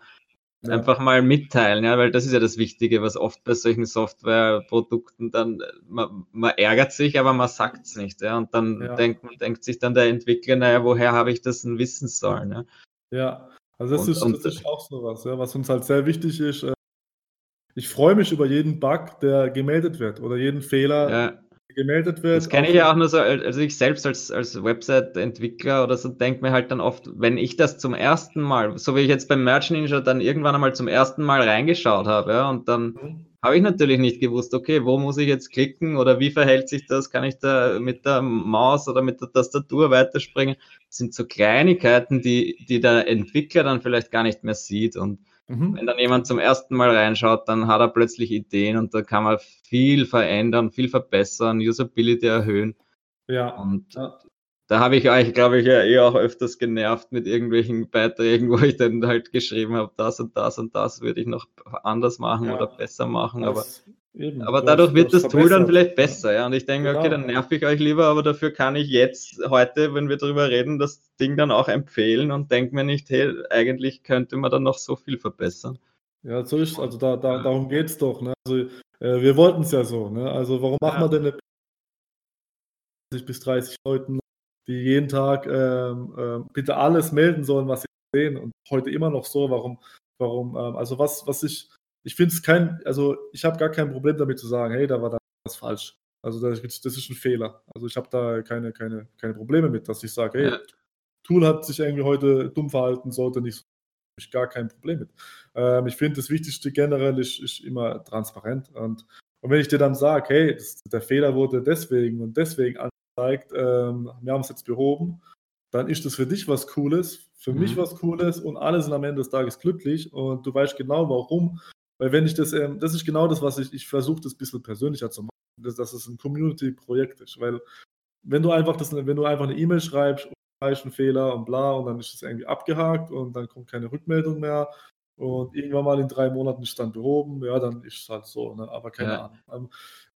ja. einfach mal mitteilen, ja, weil das ist ja das Wichtige, was oft bei solchen Softwareprodukten dann, man, man ärgert sich, aber man sagt es nicht, ja, und dann ja. denkt denkt sich dann der Entwickler, naja, woher habe ich das denn wissen sollen, ja. Ja, also das, und, ist, und, das ist auch so was, ja, was uns halt sehr wichtig ist. Äh, ich freue mich über jeden Bug, der gemeldet wird oder jeden Fehler, gemeldet wird. Das kenne ich ja auch nur so, also ich selbst als, als Website-Entwickler oder so denke mir halt dann oft, wenn ich das zum ersten Mal, so wie ich jetzt beim Merch Ninja dann irgendwann einmal zum ersten Mal reingeschaut habe, ja, und dann mhm. habe ich natürlich nicht gewusst, okay, wo muss ich jetzt klicken oder wie verhält sich das? Kann ich da mit der Maus oder mit der Tastatur weiterspringen? Das sind so Kleinigkeiten, die, die der Entwickler dann vielleicht gar nicht mehr sieht und Mhm. Wenn dann jemand zum ersten Mal reinschaut, dann hat er plötzlich Ideen und da kann man viel verändern, viel verbessern, Usability erhöhen. Ja. Und ja. da habe ich euch, glaube ich, ja eh auch öfters genervt mit irgendwelchen Beiträgen, wo ich dann halt geschrieben habe, das und das und das würde ich noch anders machen ja. oder besser machen. Das, aber Eben, aber dadurch wird das Tool dann vielleicht besser, ja. Und ich denke, genau. okay, dann nerv ich euch lieber, aber dafür kann ich jetzt heute, wenn wir darüber reden, das Ding dann auch empfehlen und denke mir nicht, hey, eigentlich könnte man dann noch so viel verbessern. Ja, so ist also da, da, darum geht es doch. Ne? Also, äh, wir wollten es ja so. Ne? Also warum machen ja. wir denn eine 20 bis 30 Leuten, die jeden Tag ähm, äh, bitte alles melden sollen, was sie sehen und heute immer noch so, warum, warum, ähm, also was, was ich ich finde es kein, also ich habe gar kein Problem damit zu sagen, hey, da war da was falsch. Also das, das ist ein Fehler. Also ich habe da keine, keine, keine Probleme mit, dass ich sage, hey, ja. Tool hat sich irgendwie heute dumm verhalten, sollte nicht so ich gar kein Problem mit. Ähm, ich finde, das Wichtigste generell ist, ist immer transparent. Und, und, wenn ich dir dann sage, hey, das, der Fehler wurde deswegen und deswegen angezeigt, ähm, wir haben es jetzt behoben, dann ist das für dich was Cooles, für mhm. mich was Cooles und alle sind am Ende des Tages glücklich und du weißt genau warum. Weil wenn ich das, ähm, das ist genau das, was ich, ich versuche, das ein bisschen persönlicher zu machen, dass, dass es ein Community-Projekt ist. Weil wenn du einfach das, wenn du einfach eine E-Mail schreibst, falschen Fehler und bla und dann ist es irgendwie abgehakt und dann kommt keine Rückmeldung mehr und irgendwann mal in drei Monaten ist dann behoben, ja, dann ist es halt so, ne? aber keine ja. Ahnung. Ähm,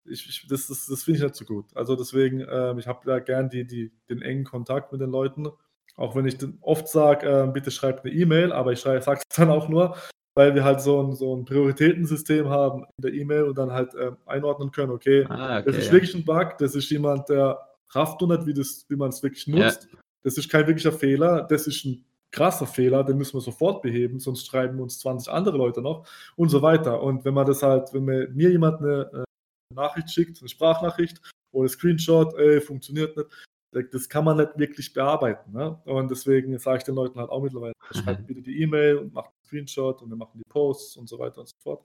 ich, ich, das das, das finde ich nicht so gut. Also deswegen, ähm, ich habe ja gern die, die, den engen Kontakt mit den Leuten, auch wenn ich oft sage, äh, bitte schreibt eine E-Mail, aber ich sage es dann auch nur, weil wir halt so ein, so ein Prioritätensystem haben in der E-Mail und dann halt äh, einordnen können, okay, ah, okay, das ist ja. wirklich ein Bug, das ist jemand, der rafft nur nicht, wie, wie man es wirklich nutzt. Ja. Das ist kein wirklicher Fehler, das ist ein krasser Fehler, den müssen wir sofort beheben, sonst schreiben uns 20 andere Leute noch und so weiter. Und wenn man das halt, wenn mir, jemand eine, eine, Nachricht schickt, eine Sprachnachricht oder ein Screenshot, ey, funktioniert nicht, das kann man nicht wirklich bearbeiten. Ne? Und deswegen sage ich den Leuten halt auch mittlerweile, schreibt bitte die E-Mail und macht Screenshot und wir machen die Posts und so weiter und so fort.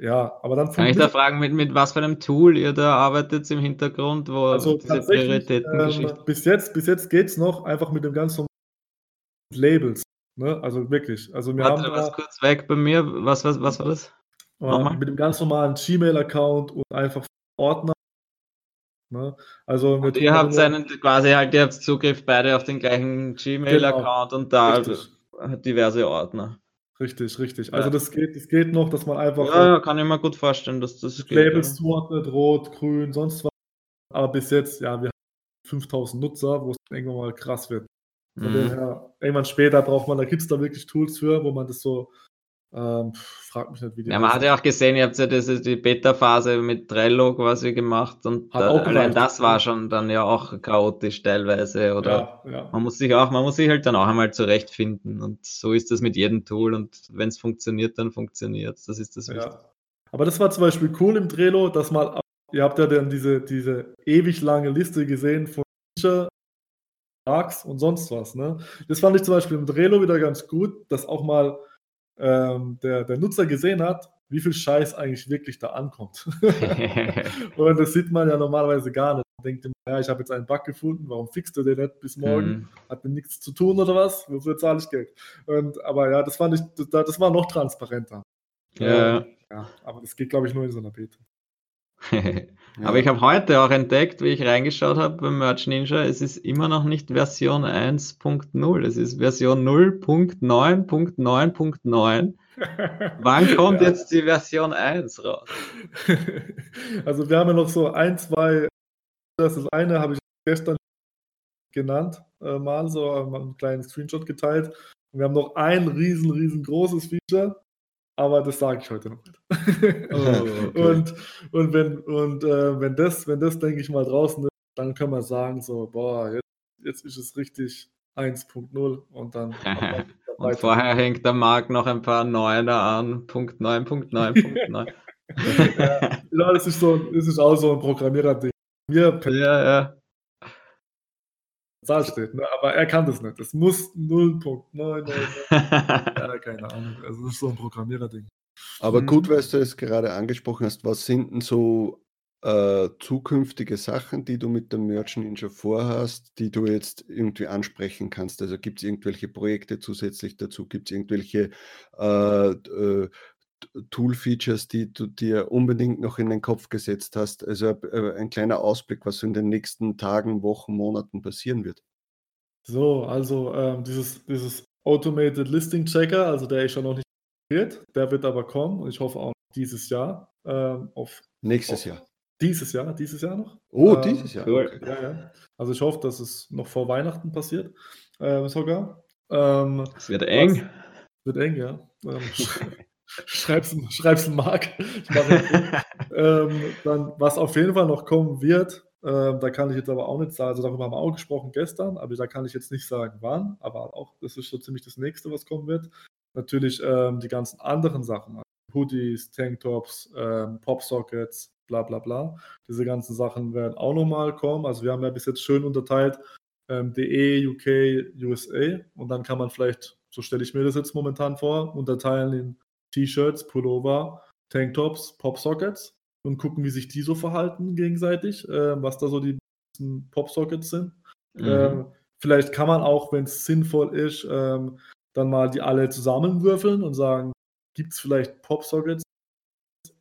Ja, aber dann Kann ich da fragen, mit, mit was für einem Tool ihr da arbeitet im Hintergrund, wo also diese Prioritäten ähm, bis jetzt, bis jetzt geht es noch einfach mit dem ganzen Labels. Ne? Also wirklich. Also wir Warte, haben was kurz weg bei mir. Was, was, was war das? Äh, mit dem ganz normalen Gmail-Account und einfach Ordner. Ne? Also und ihr habt seinen quasi halt, ihr habt Zugriff beide auf den gleichen Gmail-Account genau. und da Richtig. diverse Ordner. Richtig, richtig. Also das geht, das geht noch, dass man einfach. Ja, ja kann ich mir gut vorstellen, dass das geht. Labels ja. zuordnet, rot, grün, sonst was. Aber bis jetzt, ja, wir haben 5000 Nutzer, wo es irgendwann mal krass wird. Von mhm. daher, irgendwann später braucht man, da gibt es da wirklich Tools für, wo man das so ähm, frag mich nicht, wie die. Ja, man hat ja auch gesehen, ihr habt ja das, die Beta-Phase mit Trello quasi gemacht und da, allein das war schon dann ja auch chaotisch teilweise. Oder ja, ja. man muss sich auch, man muss sich halt dann auch einmal zurechtfinden und so ist das mit jedem Tool und wenn es funktioniert, dann funktioniert es. Das ist das Wichtigste. Ja. Aber das war zum Beispiel cool im Trello, dass mal, ihr habt ja dann diese, diese ewig lange Liste gesehen von Feature, Bugs und sonst was. Ne? Das fand ich zum Beispiel im Trello wieder ganz gut, dass auch mal ähm, der, der Nutzer gesehen hat, wie viel Scheiß eigentlich wirklich da ankommt. und das sieht man ja normalerweise gar nicht. Man denkt immer, ja, ich habe jetzt einen Bug gefunden, warum fixt du den nicht bis morgen? Mhm. Hat mir nichts zu tun oder was? Wofür zahle ich Geld? Und, aber ja, das fand ich, das, das war noch transparenter. Ja. ja aber das geht, glaube ich, nur in so einer Beta. Aber ich habe heute auch entdeckt, wie ich reingeschaut habe beim Merch Ninja, es ist immer noch nicht Version 1.0, es ist Version 0.9.9.9. Wann kommt ja. jetzt die Version 1 raus? Also wir haben ja noch so ein, zwei, das ist eine, habe ich gestern genannt, äh, mal so einen kleinen Screenshot geteilt. Und wir haben noch ein riesen, riesengroßes Feature, aber das sage ich heute noch nicht. Oh, okay. und und, wenn, und äh, wenn, das, wenn das, denke ich mal, draußen ist, dann kann man sagen, so, boah, jetzt, jetzt ist es richtig 1.0 und dann. und vorher hängt der Markt noch ein paar Neuner an, Punkt 9, Punkt 9, Punkt 9. ja, das ist, so, das ist auch so ein Programmierer-Ding. ja, ja. Zahl steht, ne? aber er kann das nicht. Es muss 0.9. ja, keine Ahnung. Also das ist so ein Programmierer-Ding. Aber gut, weil du es gerade angesprochen hast, was sind denn so äh, zukünftige Sachen, die du mit dem Merchant Ninja vorhast, die du jetzt irgendwie ansprechen kannst? Also gibt es irgendwelche Projekte zusätzlich dazu? Gibt es irgendwelche äh, äh, Tool-Features, die du dir unbedingt noch in den Kopf gesetzt hast? Also äh, ein kleiner Ausblick, was in den nächsten Tagen, Wochen, Monaten passieren wird. So, also ähm, dieses, dieses Automated Listing Checker, also der ist schon noch nicht wird, der wird aber kommen und ich hoffe auch dieses Jahr. Ähm, auf, Nächstes auf, Jahr. Dieses Jahr, dieses Jahr noch. Oh, ähm, dieses Jahr. Okay. Ja, ja. Also ich hoffe, dass es noch vor Weihnachten passiert, äh, sogar. Ähm, es wird eng. Was, wird eng, ja. Schreib's, schreib's Mark. ähm, dann, was auf jeden Fall noch kommen wird, ähm, da kann ich jetzt aber auch nicht sagen, also darüber haben wir auch gesprochen gestern, aber da kann ich jetzt nicht sagen, wann, aber auch das ist so ziemlich das nächste, was kommen wird. Natürlich ähm, die ganzen anderen Sachen, also Hoodies, Tanktops, ähm, Popsockets, bla bla bla. Diese ganzen Sachen werden auch nochmal kommen. Also wir haben ja bis jetzt schön unterteilt ähm, DE, UK, USA und dann kann man vielleicht, so stelle ich mir das jetzt momentan vor, unterteilen in T-Shirts, Pullover, Tanktops, Popsockets und gucken, wie sich die so verhalten gegenseitig, äh, was da so die Popsockets sind. Mhm. Ähm, vielleicht kann man auch, wenn es sinnvoll ist, ähm, dann mal die alle zusammenwürfeln und sagen, gibt es vielleicht Popsockets?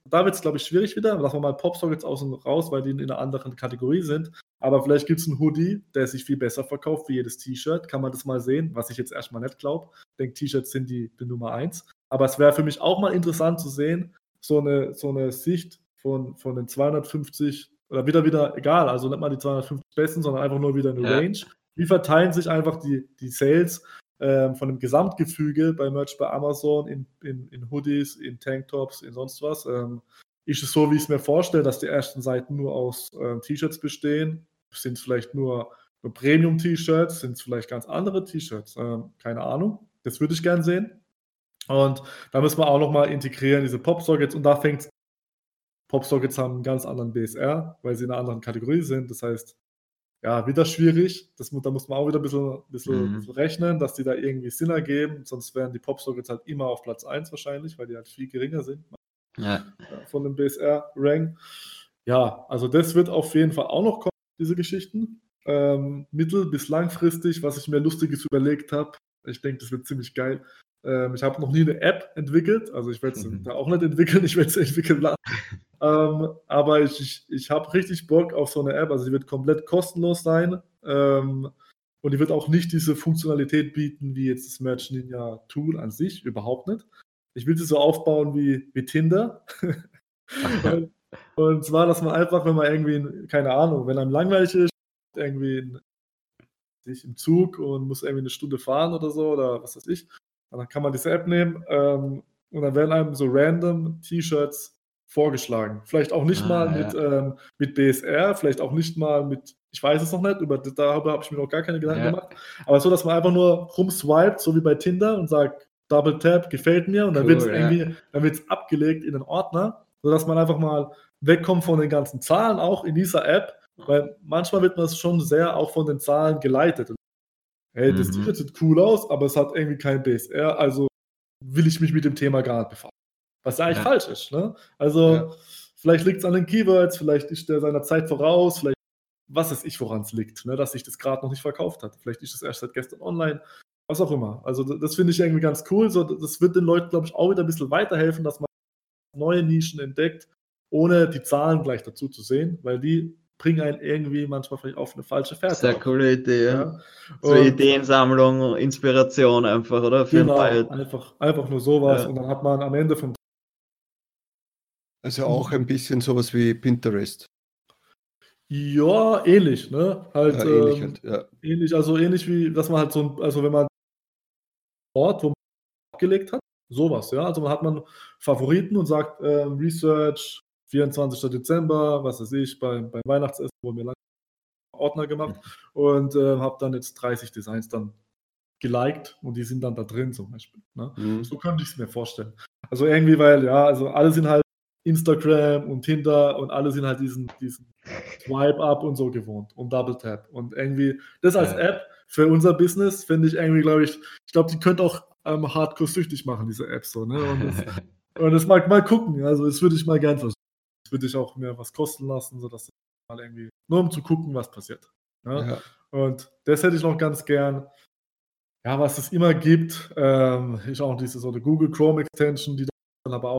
Da wird es, glaube ich, schwierig wieder. Lassen wir mal Popsockets außen raus, weil die in einer anderen Kategorie sind. Aber vielleicht gibt es einen Hoodie, der sich viel besser verkauft wie jedes T-Shirt. Kann man das mal sehen, was ich jetzt erstmal nicht glaube. Ich denke, T-Shirts sind die, die Nummer eins. Aber es wäre für mich auch mal interessant zu sehen, so eine, so eine Sicht von, von den 250 oder wieder, wieder, egal, also nicht mal die 250 Besten, sondern einfach nur wieder eine ja. Range. Wie verteilen sich einfach die, die Sales ähm, von dem Gesamtgefüge bei Merch bei Amazon in, in, in Hoodies, in Tanktops, in sonst was? Ähm, ist es so, wie ich es mir vorstelle, dass die ersten Seiten nur aus äh, T-Shirts bestehen? Sind es vielleicht nur, nur Premium-T-Shirts? Sind es vielleicht ganz andere T-Shirts? Ähm, keine Ahnung. Das würde ich gern sehen. Und da müssen wir auch nochmal integrieren, diese Pop-Sockets. Und da fängt Pop-Sockets haben einen ganz anderen BSR, weil sie in einer anderen Kategorie sind. Das heißt, ja, wieder schwierig. Das, da muss man auch wieder ein bisschen, bisschen, mhm. bisschen, rechnen, dass die da irgendwie Sinn ergeben. Sonst wären die Pop-Sockets halt immer auf Platz 1 wahrscheinlich, weil die halt viel geringer sind ja. von dem BSR-Rank. Ja, also das wird auf jeden Fall auch noch kommen, diese Geschichten. Ähm, mittel- bis langfristig, was ich mir Lustiges überlegt habe. Ich denke, das wird ziemlich geil. Ähm, ich habe noch nie eine App entwickelt, also ich werde es mhm. da auch nicht entwickeln, ich werde es entwickeln lassen. ähm, aber ich, ich, ich habe richtig Bock auf so eine App, also die wird komplett kostenlos sein ähm, und die wird auch nicht diese Funktionalität bieten wie jetzt das Merch Ninja Tool an sich, überhaupt nicht. Ich will sie so aufbauen wie, wie Tinder. und, und zwar, dass man einfach, wenn man irgendwie, keine Ahnung, wenn einem langweilig ist, irgendwie in, sich im Zug und muss irgendwie eine Stunde fahren oder so oder was weiß ich, und dann kann man diese App nehmen ähm, und dann werden einem so random T-Shirts vorgeschlagen. Vielleicht auch nicht ah, mal ja. mit, ähm, mit BSR, vielleicht auch nicht mal mit, ich weiß es noch nicht, über, darüber habe ich mir noch gar keine Gedanken ja. gemacht. Aber so, dass man einfach nur rumswiped, so wie bei Tinder und sagt, Double Tap gefällt mir und dann cool, wird es ja. irgendwie, dann wird es abgelegt in den Ordner, sodass man einfach mal wegkommt von den ganzen Zahlen auch in dieser App, weil manchmal wird man schon sehr auch von den Zahlen geleitet hey, das mhm. T-Shirt sieht cool aus, aber es hat irgendwie kein BSR, also will ich mich mit dem Thema gar nicht befassen. Was ja eigentlich ja. falsch ist. Ne? Also ja. vielleicht liegt es an den Keywords, vielleicht ist der seiner Zeit voraus, vielleicht was weiß ich, woran es liegt, ne? dass sich das gerade noch nicht verkauft hat. Vielleicht ist es erst seit gestern online, was auch immer. Also das finde ich irgendwie ganz cool. So, das wird den Leuten, glaube ich, auch wieder ein bisschen weiterhelfen, dass man neue Nischen entdeckt, ohne die Zahlen gleich dazu zu sehen, weil die bringen einen irgendwie manchmal vielleicht auf eine falsche Fährte. Sehr coole Idee, ja. ja. So und, Ideensammlung, Inspiration einfach, oder? Für genau, einfach, einfach nur sowas ja. und dann hat man am Ende vom Also auch ein bisschen sowas wie Pinterest. Ja, ähnlich, ne? Halt, ja, ähnlich, ähm, halt, ja. ähnlich, also ähnlich wie, dass man halt so ein, also wenn man Ort, wo man abgelegt hat, sowas, ja. Also man hat man Favoriten und sagt, äh, Research, 24. Dezember, was weiß ich, beim, beim Weihnachtsessen wurden mir lange Ordner gemacht und äh, habe dann jetzt 30 Designs dann geliked und die sind dann da drin zum Beispiel. Ne? Mhm. So könnte ich es mir vorstellen. Also irgendwie, weil ja, also alle sind halt Instagram und Tinder und alle sind halt diesen, diesen Swipe-Up und so gewohnt und Double Tap. Und irgendwie, das als ja. App für unser Business finde ich irgendwie, glaube ich, ich glaube, die könnte auch ähm, hardcore süchtig machen, diese App so. Ne? Und, das, und das mag mal gucken. Also, das würde ich mal gern versuchen würde ich auch mir was kosten lassen, sodass ich mal irgendwie, nur um zu gucken, was passiert. Ja? Ja. Und das hätte ich noch ganz gern. Ja, was es immer gibt, ähm, ist auch diese so eine Google Chrome Extension, die dann aber auch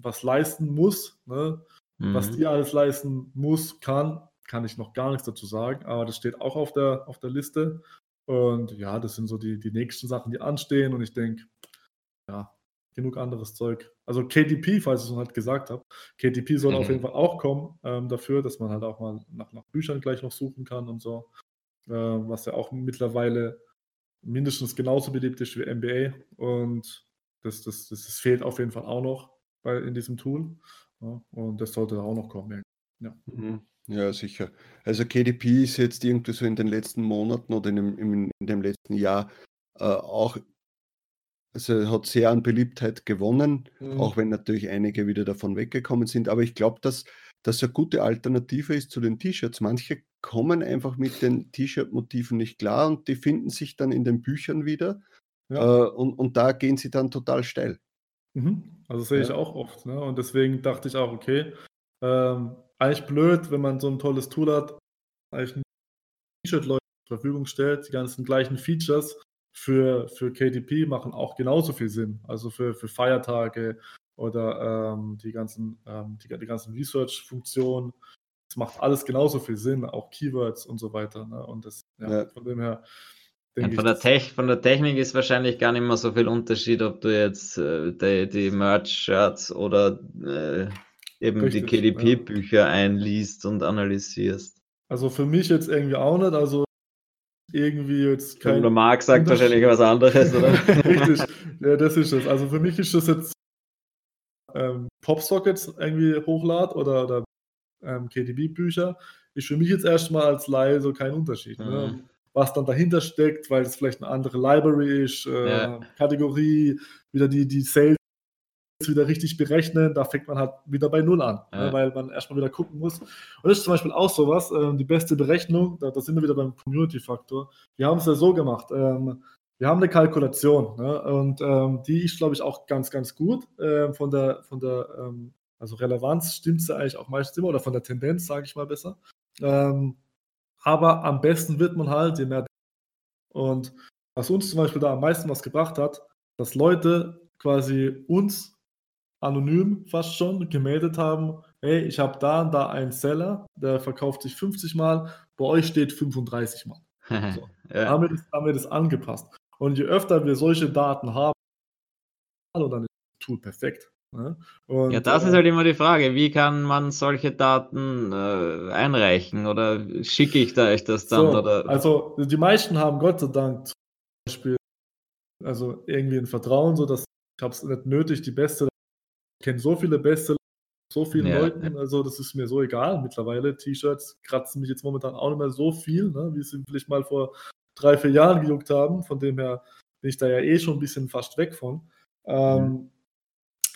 was leisten muss. Ne? Mhm. Was die alles leisten muss, kann, kann ich noch gar nichts dazu sagen, aber das steht auch auf der, auf der Liste. Und ja, das sind so die, die nächsten Sachen, die anstehen. Und ich denke, ja, genug anderes Zeug. Also KDP, falls ich es noch nicht gesagt habe, KDP soll mhm. auf jeden Fall auch kommen ähm, dafür, dass man halt auch mal nach, nach Büchern gleich noch suchen kann und so, äh, was ja auch mittlerweile mindestens genauso beliebt ist wie MBA und das, das, das, das fehlt auf jeden Fall auch noch bei, in diesem Tool ja, und das sollte auch noch kommen. Ja. Mhm. Ja, sicher. Also KDP ist jetzt irgendwie so in den letzten Monaten oder in dem, in dem letzten Jahr äh, auch also hat sehr an Beliebtheit gewonnen, Mhm. auch wenn natürlich einige wieder davon weggekommen sind. Aber ich glaube, dass das eine gute Alternative ist zu den T-Shirts. Manche kommen einfach mit den T-Shirt-Motiven nicht klar und die finden sich dann in den Büchern wieder Ja. äh, und, und da gehen sie dann total steil. Mhm. Also sehe ich Ja. auch oft. Ne? Und deswegen dachte ich auch, okay, ähm, eigentlich blöd, wenn man so ein tolles Tool hat, eigentlich ein T-Shirt-Leute zur Verfügung stellt, die ganzen gleichen Features für, für KDP machen auch genauso viel Sinn. Also für, für Feiertage oder ähm, die ganzen, ähm, die, die ganzen Research-Funktionen. Es macht alles genauso viel Sinn, auch Keywords und so weiter. Ne? Und das, ja, Ja. von dem her Ja, von, der Tech, von der Technik ist wahrscheinlich gar nicht mehr so viel Unterschied, ob du jetzt äh, die, die Merch-Shirts oder äh, eben Richtig, die KDP-Bücher einliest und analysierst. also für mich jetzt irgendwie auch nicht. Also irgendwie jetzt kein. Der Marc sagt wahrscheinlich was anderes, oder? Richtig, ja, das ist es. Also für mich ist das jetzt ähm, Popsockets irgendwie hochlad oder, oder ähm, KDB-Bücher, ist für mich jetzt erstmal als Laie so kein Unterschied. Ne? Mhm. Was dann dahinter steckt, weil es vielleicht eine andere Library ist, äh, Ja. Kategorie, wieder die, die Sales wieder richtig berechnen, da fängt man halt wieder bei Null an, Ja. ne, weil man erstmal wieder gucken muss. Und das ist zum Beispiel auch sowas, ähm, die beste Berechnung, da, da sind wir wieder beim Community-Faktor. Wir haben es ja so gemacht, ähm, wir haben eine Kalkulation ne, und ähm, die ist, glaube ich, auch ganz, ganz gut ähm, von der, von der ähm, also Relevanz stimmt sie eigentlich auch meistens immer oder von der Tendenz, sage ich mal besser. Ähm, aber am besten wird man halt, je mehr. Und was uns zum Beispiel da am meisten was gebracht hat, dass Leute quasi uns anonym fast schon gemeldet haben, hey, ich habe da und da einen Seller, der verkauft sich 50 Mal, bei euch steht 35 Mal. ja. Haben, wir das, haben wir das angepasst. Und je öfter wir solche Daten haben, dann ist das Tool perfekt. Ne? Und, ja, das äh, ist halt immer die Frage, wie kann man solche Daten äh, einreichen oder schicke ich da euch das dann? So, oder? Also die meisten haben Gott sei Dank zum Beispiel also irgendwie ein Vertrauen, so dass ich habe es nicht nötig, die beste. Ich kenne so viele beste, so vielen Ja. Leuten, also das ist mir so egal mittlerweile. T-Shirts kratzen mich jetzt momentan auch nicht mehr so viel, ne, wie sie vielleicht mal vor drei, vier Jahren gejuckt haben. Von dem her bin ich da ja eh schon ein bisschen fast weg von. Ähm,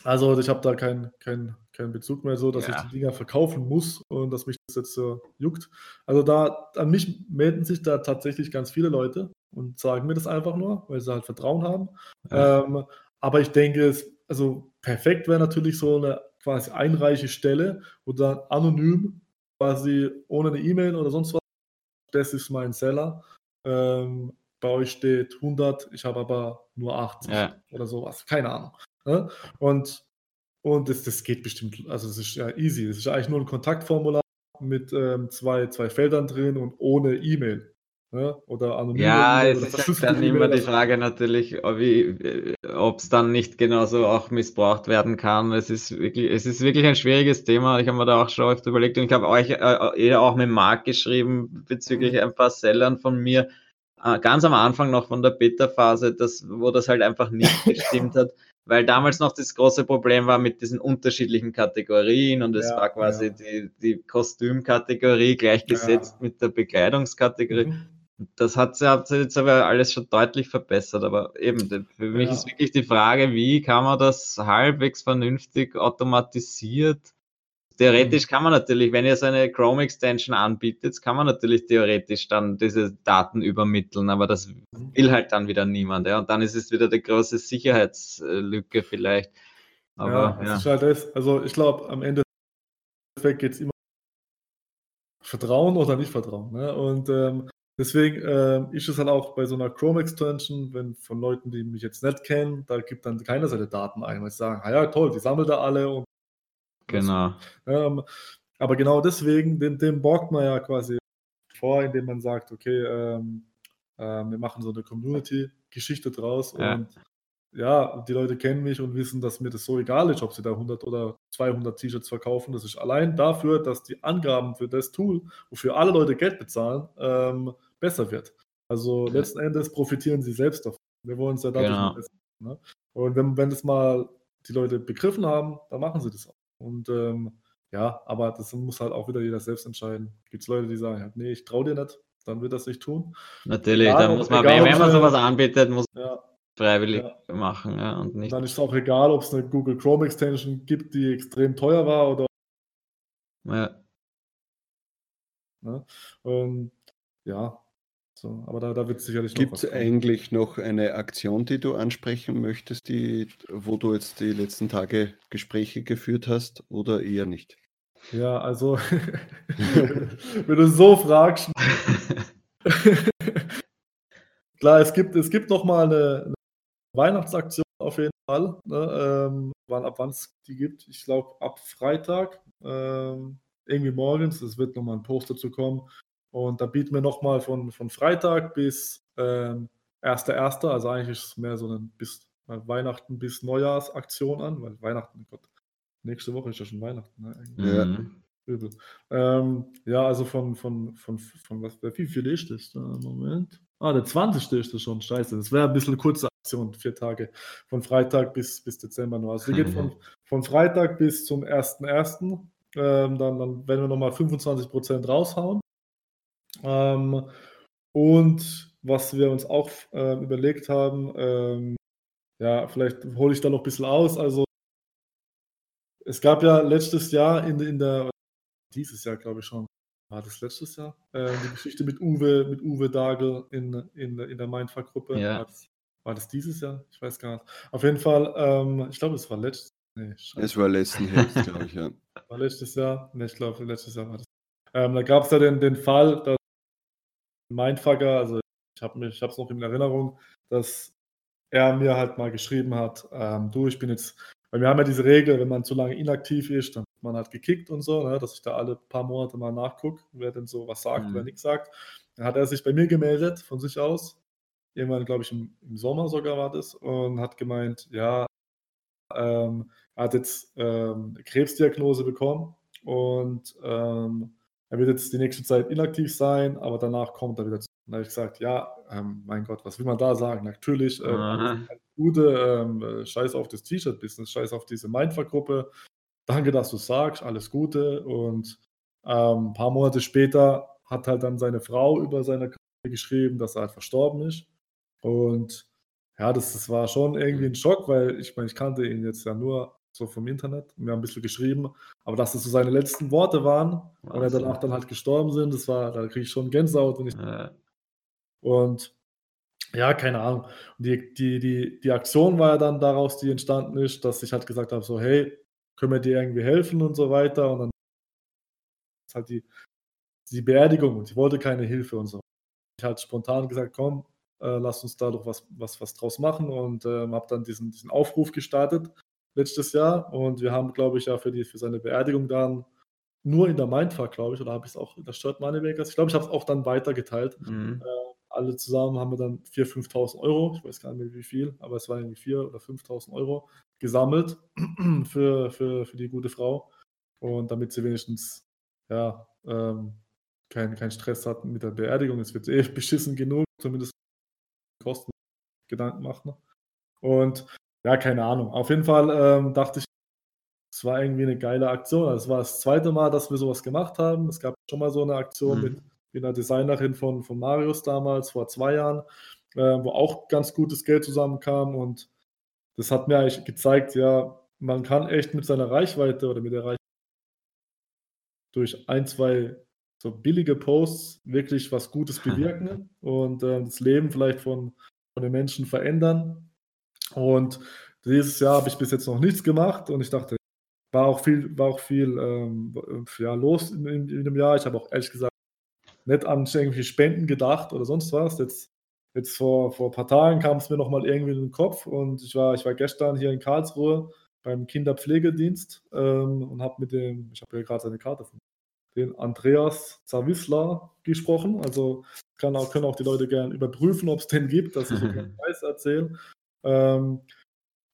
Also ich habe da keinen kein, kein Bezug mehr so, dass Ja. ich die Dinger verkaufen muss und dass mich das jetzt so juckt. Also da an mich melden sich da tatsächlich ganz viele Leute und sagen mir das einfach nur, weil sie halt Vertrauen haben. Ja. Ähm, aber ich denke, es, also perfekt wäre natürlich so eine quasi einreiche Stelle, wo dann anonym quasi ohne eine E-Mail oder sonst was, das ist mein Seller. Ähm, bei euch steht 100, ich habe aber nur 80 Ja. oder sowas, keine Ahnung. Ne? Und, und das, das geht bestimmt, also es ist ja easy. Es ist eigentlich nur ein Kontaktformular mit ähm, zwei, zwei Feldern drin und ohne E-Mail. Ne? Oder anonyme Ja, es ist dann immer die Frage natürlich, ob es dann nicht genauso auch missbraucht werden kann. Es ist wirklich, es ist wirklich ein schwieriges Thema. Ich habe mir da auch schon oft überlegt und ich habe euch äh, eher auch mit Marc geschrieben bezüglich ein paar Sellern von mir. Äh, ganz am Anfang noch von der Beta-Phase, das, wo das halt einfach nicht gestimmt hat, weil damals noch das große Problem war mit diesen unterschiedlichen Kategorien und es Ja, war quasi ja. die, die Kostümkategorie gleichgesetzt mit der Bekleidungskategorie. Mhm. Das hat sie jetzt aber alles schon deutlich verbessert. Aber eben, für mich Ja. ist wirklich die Frage, wie kann man das halbwegs vernünftig automatisiert? Theoretisch kann man natürlich, wenn ihr so eine Chrome Extension anbietet, kann man natürlich theoretisch dann diese Daten übermitteln, aber das will halt dann wieder niemand. Ja? Und dann ist es wieder die große Sicherheitslücke vielleicht. ja, Aber ja, ist halt das. Also ich glaube, am Ende geht es immer Vertrauen oder nicht Vertrauen. Ne? Und ähm, deswegen ähm, ist es halt auch bei so einer Chrome-Extension, wenn von Leuten, die mich jetzt nicht kennen, da gibt dann keiner seine Daten ein, weil sie sagen, ah ja, toll, die sammelt er alle und genau. Ähm, aber genau deswegen, dem, dem borgt man ja quasi vor, indem man sagt, okay, ähm, ähm, wir machen so eine Community-Geschichte draus Ja. und ja, die Leute kennen mich und wissen, dass mir das so egal ist, ob sie da 100 oder 200 T-Shirts verkaufen. Das ist allein dafür, dass die Angaben für das Tool, wofür alle Leute Geld bezahlen, ähm, besser wird. Also Ja. letzten Endes profitieren sie selbst davon. Wir wollen es ja dadurch Genau. besser. Ne? Und wenn, wenn das mal die Leute begriffen haben, dann machen sie das auch. Und ähm, ja, aber das muss halt auch wieder jeder selbst entscheiden. Gibt es Leute, die sagen, halt, nee, ich traue dir nicht, dann wird das nicht tun. Natürlich, Egal, da ob- muss man, egal, wenn, man sie- sowas anbietet, muss Ja, man freiwillig Ja. machen ja, und und nicht. dann ist es auch egal, ob es eine Google Chrome Extension gibt, die extrem teuer war oder Ja. Ne? Ähm, ja, so, aber da, da wird sicherlich Gibt es eigentlich noch eine Aktion, die du ansprechen möchtest, die, wo du jetzt die letzten Tage Gespräche geführt hast oder eher nicht? Ja, also, wenn du so fragst. Klar, es gibt, es gibt noch mal eine, eine Weihnachtsaktion auf jeden Fall. Ne? Ähm, wann, ab wann es die gibt. Ich glaube, ab Freitag, ähm, irgendwie morgens. Es wird nochmal ein Post dazu kommen. Und da bieten wir nochmal von, von Freitag bis ähm, 1.1., also eigentlich ist es mehr so eine bis Weihnachten bis Neujahrsaktion an, weil Weihnachten, Gott, nächste Woche ist ja schon Weihnachten. Ne? Ja. Übel. Ähm, ja, also von, von, von, von was, wie viel ist das? Moment. Ah, der 20. ist das schon, scheiße. Das wäre ein bisschen eine kurze Aktion, vier Tage. Von Freitag bis, bis Dezember nur. Also die geht von, von Freitag bis zum 1.1. Ähm, dann, dann werden wir nochmal 25% raushauen. Ähm, und was wir uns auch äh, überlegt haben, ähm, ja, vielleicht hole ich da noch ein bisschen aus. Also, es gab ja letztes Jahr in, in der, dieses Jahr glaube ich schon, war das letztes Jahr, äh, die Geschichte mit Uwe, mit Uwe Dagel in, in, in der Mindfuck-Gruppe. Ja. Das, war das dieses Jahr? Ich weiß gar nicht. Auf jeden Fall, ähm, ich glaube, es war letztes nee, Es war letzten Herbst, glaube ich, ja. War letztes Jahr? Ne, ich glaube, letztes Jahr war das. Ähm, da gab es ja den, den Fall, dass Mindfucker, also ich habe es noch in Erinnerung, dass er mir halt mal geschrieben hat, ähm, du, ich bin jetzt, weil wir haben ja diese Regel, wenn man zu lange inaktiv ist, dann wird man halt gekickt und so, ne, dass ich da alle paar Monate mal nachgucke, wer denn so was sagt mhm. oder nichts sagt. Dann hat er sich bei mir gemeldet, von sich aus, irgendwann, glaube ich, im, im, Sommer sogar war das, und hat gemeint, ja, ähm, er hat jetzt ähm, Krebsdiagnose bekommen und ähm, er wird jetzt die nächste Zeit inaktiv sein, aber danach kommt er wieder zurück. Dann habe ich gesagt, ja, ähm, mein Gott, was will man da sagen? Natürlich, ähm, gute, ähm, äh, scheiß auf das T-Shirt-Business, scheiß auf diese Mindfuck-Gruppe. Danke, dass du sagst, alles Gute. Und ähm, ein paar Monate später hat halt dann seine Frau über seine Karte geschrieben, dass er halt verstorben ist. Und ja, das, das war schon irgendwie ein Schock, weil ich meine, ich kannte ihn jetzt ja nur so vom Internet. Wir haben ein bisschen geschrieben, aber dass das so seine letzten Worte waren Wahnsinn. und er danach dann halt gestorben sind, das war, da kriege ich schon Gänsehaut. Und, ich, ja. und ja, keine Ahnung. Und die, die, die, die Aktion war ja dann daraus, die entstanden ist, dass ich halt gesagt habe, so, hey, können wir dir irgendwie helfen und so weiter. Und dann ist halt die, die Beerdigung und ich wollte keine Hilfe und so. Ich halt spontan gesagt, komm, äh, lass uns da doch was, was, was draus machen und äh, habe dann diesen, diesen Aufruf gestartet letztes Jahr und wir haben, glaube ich, ja für, die, für seine Beerdigung dann nur in der Mindfuck, glaube ich, oder habe ich es auch in der Shirt Moneymakers? Ich glaube, ich habe es auch dann weitergeteilt. Mhm. Äh, alle zusammen haben wir dann 4.000, 5.000 Euro, ich weiß gar nicht mehr wie viel, aber es waren irgendwie 4.000 oder 5.000 Euro gesammelt für, für, für die gute Frau. Und damit sie wenigstens ja, ähm, keinen kein Stress hat mit der Beerdigung. Es wird eh beschissen genug, zumindest Kosten Gedanken machen. Und ja, keine Ahnung. Auf jeden Fall ähm, dachte ich, es war irgendwie eine geile Aktion. Also, es war das zweite Mal, dass wir sowas gemacht haben. Es gab schon mal so eine Aktion mhm. mit, mit einer Designerin von, von Marius damals, vor zwei Jahren, äh, wo auch ganz gutes Geld zusammenkam. Und das hat mir eigentlich gezeigt, ja, man kann echt mit seiner Reichweite oder mit der Reichweite durch ein, zwei so billige Posts wirklich was Gutes bewirken und äh, das Leben vielleicht von, von den Menschen verändern. Und dieses Jahr habe ich bis jetzt noch nichts gemacht und ich dachte, war auch viel, war auch viel ähm, ja, los in, in, in, dem Jahr. Ich habe auch ehrlich gesagt nicht an irgendwelche Spenden gedacht oder sonst was. Jetzt, jetzt vor, vor ein paar Tagen kam es mir nochmal irgendwie in den Kopf und ich war, ich war gestern hier in Karlsruhe beim Kinderpflegedienst ähm, und habe mit dem, ich habe ja gerade seine Karte von den Andreas Zawisla gesprochen. Also kann auch, können auch die Leute gerne überprüfen, ob es den gibt, dass ich so keinen Preis erzähle. Ähm,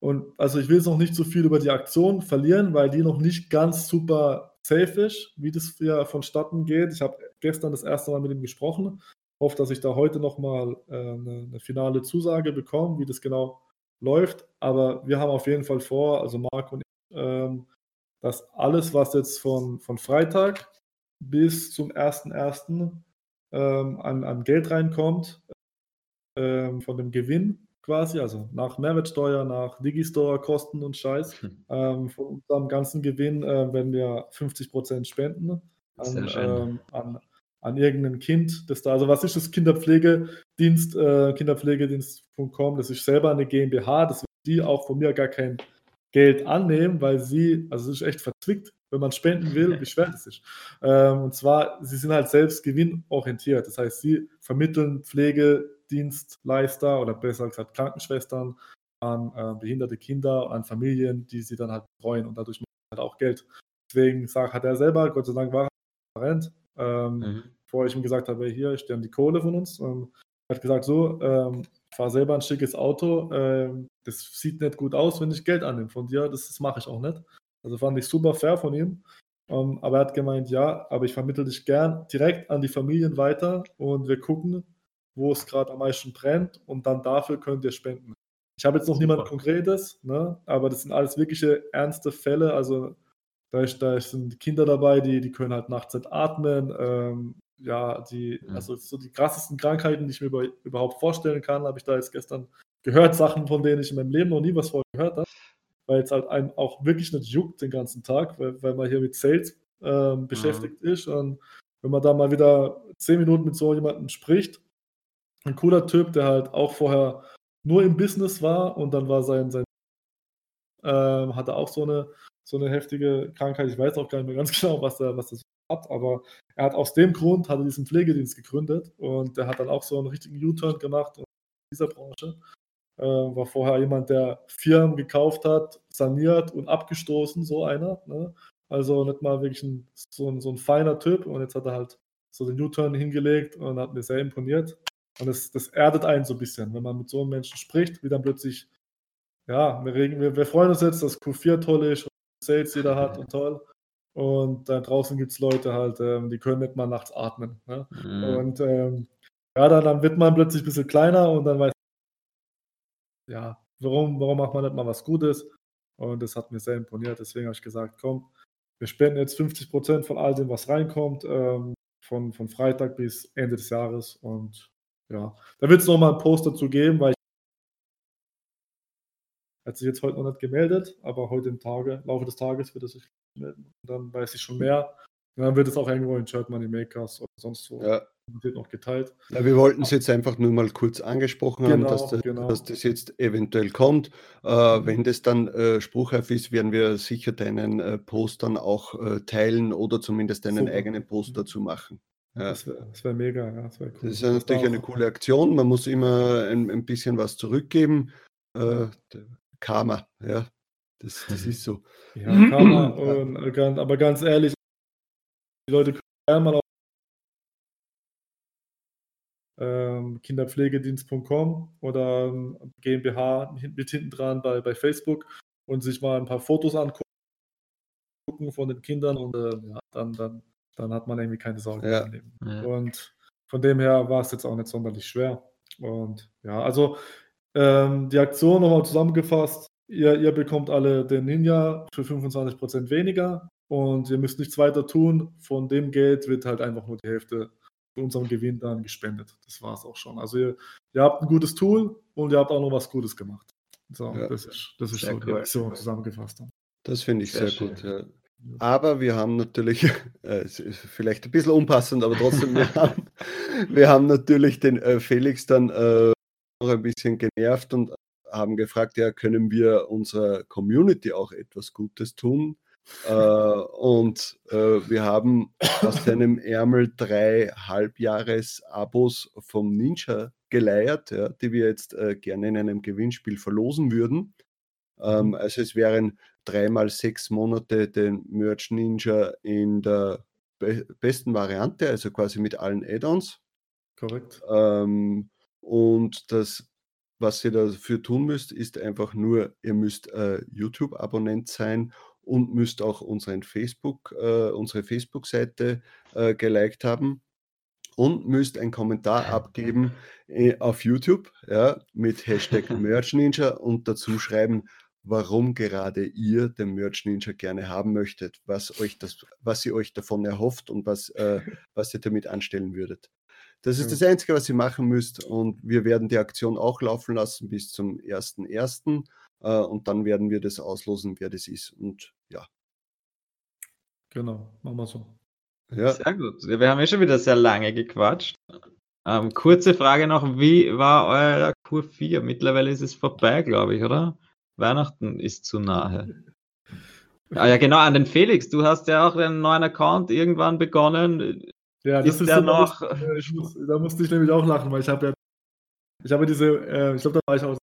und also ich will jetzt noch nicht so viel über die Aktion verlieren, weil die noch nicht ganz super safe ist, wie das hier vonstatten geht. Ich habe gestern das erste Mal mit ihm gesprochen. Hoffe, dass ich da heute nochmal äh, eine, eine finale Zusage bekomme, wie das genau läuft. Aber wir haben auf jeden Fall vor, also Marc und ich, ähm, dass alles, was jetzt von, von Freitag bis zum 1.1. Ähm, an, an Geld reinkommt, ähm, von dem Gewinn, quasi, also nach Mehrwertsteuer, nach Digistore, Kosten und Scheiß. Hm. Ähm, von unserem ganzen Gewinn äh, werden wir 50% spenden an, ähm, an, an irgendein Kind, das da, also was ist das Kinderpflegedienst, äh, Kinderpflegedienst.com, das ist selber eine GmbH, das wird die auch von mir gar kein Geld annehmen, weil sie, also es ist echt verzwickt, wenn man spenden will, wie schwer das ist. Ähm, und zwar, sie sind halt selbst gewinnorientiert. Das heißt, sie vermitteln Pflegedienstleister oder besser gesagt Krankenschwestern an äh, behinderte Kinder, an Familien, die sie dann halt betreuen und dadurch machen halt auch Geld. Deswegen sagt, hat er selber, Gott sei Dank war er transparent, ähm, mhm. bevor ich ihm gesagt habe, hier, ich sterne die Kohle von uns. Ähm, er hat gesagt, so, ähm, ich fahre selber ein schickes Auto, ähm, das sieht nicht gut aus, wenn ich Geld annehme von dir, das, das mache ich auch nicht. Also fand ich super fair von ihm. Um, ähm, aber er hat gemeint, ja, aber ich vermittle dich gern direkt an die Familien weiter und wir gucken, wo es gerade am meisten brennt und dann dafür könnt ihr spenden. Ich habe jetzt noch niemand Konkretes, ne? aber das sind alles wirkliche ernste Fälle. Also da, ist, da sind Kinder dabei, die, die können halt nachts nicht atmen. Ähm, ja, die, also so die krassesten Krankheiten, die ich mir über, überhaupt vorstellen kann, habe ich da jetzt gestern gehört, Sachen, von denen ich in meinem Leben noch nie was vorher gehört habe weil es halt einem auch wirklich nicht juckt den ganzen Tag, weil, weil man hier mit Sales ähm, mhm. beschäftigt mhm. ist. Und wenn man da mal wieder zehn Minuten mit so jemandem spricht, ein cooler Typ, der halt auch vorher nur im Business war und dann war sein, sein ähm, hatte auch so eine, so eine heftige Krankheit. Ich weiß auch gar nicht mehr ganz genau, was er, was das hat, aber er hat aus dem Grund hat er diesen Pflegedienst gegründet und der hat dann auch so einen richtigen U-Turn gemacht in dieser Branche äh, war vorher jemand, der Firmen gekauft hat, saniert und abgestoßen, so einer. Ne? Also nicht mal wirklich ein, so, ein, so ein feiner Typ. Und jetzt hat er halt so den U-Turn hingelegt und hat mir sehr imponiert. Und das, das erdet einen so ein bisschen, wenn man mit so einem Menschen spricht, wie dann plötzlich, ja, wir, regen, wir, wir freuen uns jetzt, dass Q4 toll ist und Sales jeder hat und toll. Und da draußen gibt es Leute halt, ähm, die können nicht mal nachts atmen. Ne? Mhm. Und ähm, ja, dann, dann wird man plötzlich ein bisschen kleiner und dann weiß ja, warum, warum macht man nicht mal was Gutes? Und das hat mir sehr imponiert. Deswegen habe ich gesagt, komm, wir spenden jetzt 50 Prozent von all dem, was reinkommt, ähm, von, von Freitag bis Ende des Jahres. Und ja, da wird es nochmal einen Post dazu geben, weil ich hat sich jetzt heute noch nicht gemeldet, aber heute im Tage, Laufe des Tages wird er sich melden. Und dann weiß ich schon mehr. Und dann wird es auch irgendwo in Shirt Money Makers oder sonst wo ja wird noch geteilt. Ja, wir wollten es jetzt einfach nur mal kurz angesprochen genau, haben, dass, das, genau. dass das jetzt eventuell kommt. Äh, mhm. wenn das dann äh, spruchreif ist, werden wir sicher deinen äh, Post dann auch äh, teilen oder zumindest deinen Super. eigenen Post mhm. dazu machen. Ja. Das wäre wär mega, ja, das, wär cool. das ist natürlich eine coole Aktion. Man muss immer ein, ein bisschen was zurückgeben. Äh, Karma, ja, das, das ist so. Ja, Karma, und, äh, aber ganz ehrlich, die Leute können gerne mal auf ähm, kinderpflegedienst.com oder ähm, GmbH mit hinten dran bei, bei Facebook und sich mal ein paar Fotos angucken von den Kindern und äh, ja, dann, dann, dann hat man irgendwie keine Sorgen ja. im Leben. Ja. Und von dem her war es jetzt auch nicht sonderlich schwer. Und ja, also ähm, die Aktion nochmal zusammengefasst. Ihr, ihr bekommt alle den Ninja für 25% weniger und ihr müsst nichts weiter tun. Von dem Geld wird halt einfach nur die Hälfte unserem Gewinn dann gespendet. Das war es auch schon. Also ihr, ihr, habt ein gutes Tool und ihr habt auch noch was Gutes gemacht. So, ja, das ist, das ist so cool. die Aktion zusammengefasst. Das finde ich sehr, sehr gut. Ja. Aber wir haben natürlich, äh, vielleicht ein bisschen unpassend, aber trotzdem, wir, haben, wir haben natürlich den äh, Felix dann äh, ein bisschen genervt und haben gefragt, ja, können wir unserer Community auch etwas Gutes tun? Äh, und äh, wir haben aus seinem Ärmel drei Halbjahres-Abos vom Ninja geleiert, ja, die wir jetzt äh, gerne in einem Gewinnspiel verlosen würden. Ähm, mhm. also es wären dreimal sechs Monate den Merch Ninja in der be besten Variante, also quasi mit allen Add-ons. Korrekt. Ähm, und das, was ihr dafür tun müsst, ist einfach nur, ihr müsst äh, YouTube-Abonnent sein und müsst auch unseren Facebook, äh, unsere Facebook-Seite äh, geliked haben und müsst einen Kommentar abgeben äh, auf YouTube ja, mit Hashtag Merch Ninja und dazu schreiben, warum gerade ihr den Merch Ninja gerne haben möchtet, was, euch das, was ihr euch davon erhofft und was, äh, was ihr damit anstellen würdet. Das ist das Einzige, was ihr machen müsst und wir werden die Aktion auch laufen lassen bis zum 1.1. Äh, und dann werden wir das auslosen, wer das ist. Und ja. Genau, machen wir so. Ja. Sehr gut. Wir haben ja schon wieder sehr lange gequatscht. Ähm, kurze Frage noch, wie war euer Q4? Mittlerweile ist es vorbei, glaube ich, oder? Weihnachten ist zu nahe. Ah ja, genau, an den Felix. Du hast ja auch einen neuen Account irgendwann begonnen. Ja, das ist, ist der so, noch. Muss, muss, da musste ich nämlich auch lachen, weil ich habe ja, ich habe diese, äh, ich glaube, da war ich auch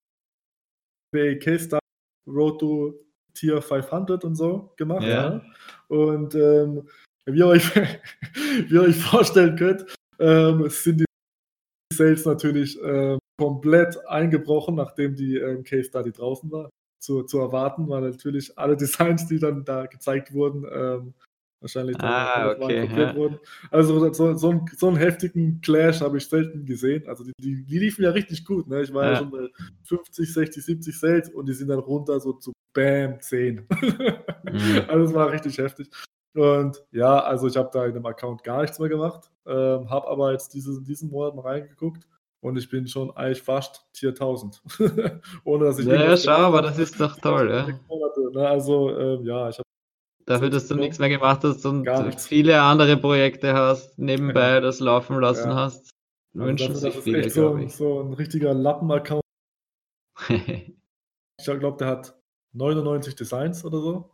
K-Star Road to Tier 500 und so gemacht. Ja. ja. Und ähm, wie, ihr euch, wie ihr euch vorstellen könnt, ähm, sind die Sales natürlich ähm, komplett eingebrochen, nachdem die ähm, Case Study draußen war, zu, zu erwarten, weil natürlich alle Designs, die dann da gezeigt wurden, ähm, wahrscheinlich ah, okay, ja. wurden. Also so, so, einen, so einen heftigen Clash habe ich selten gesehen. Also die, die, die, liefen ja richtig gut. Ne? Ich war ja. ja schon bei 50, 60, 70 Sales und die sind dann runter so zu Bam, 10. mhm. Also es war richtig heftig. Und ja, also ich habe da in dem Account gar nichts mehr gemacht, ähm, habe aber jetzt diese, diesen Monat mal reingeguckt und ich bin schon eigentlich fast Tier 1000. Ohne dass ich. Ja, ja schau, aber das ist doch toll, ja. Monate, ne? Also, ähm, ja, ich habe. Dafür, dass du nichts mehr gemacht hast und viele andere Projekte hast, nebenbei das laufen lassen ja. hast, also wünschen dafür, sich viele, glaube ich. So, so ein richtiger Lappen-Account. ich glaube, der hat 99 Designs oder so.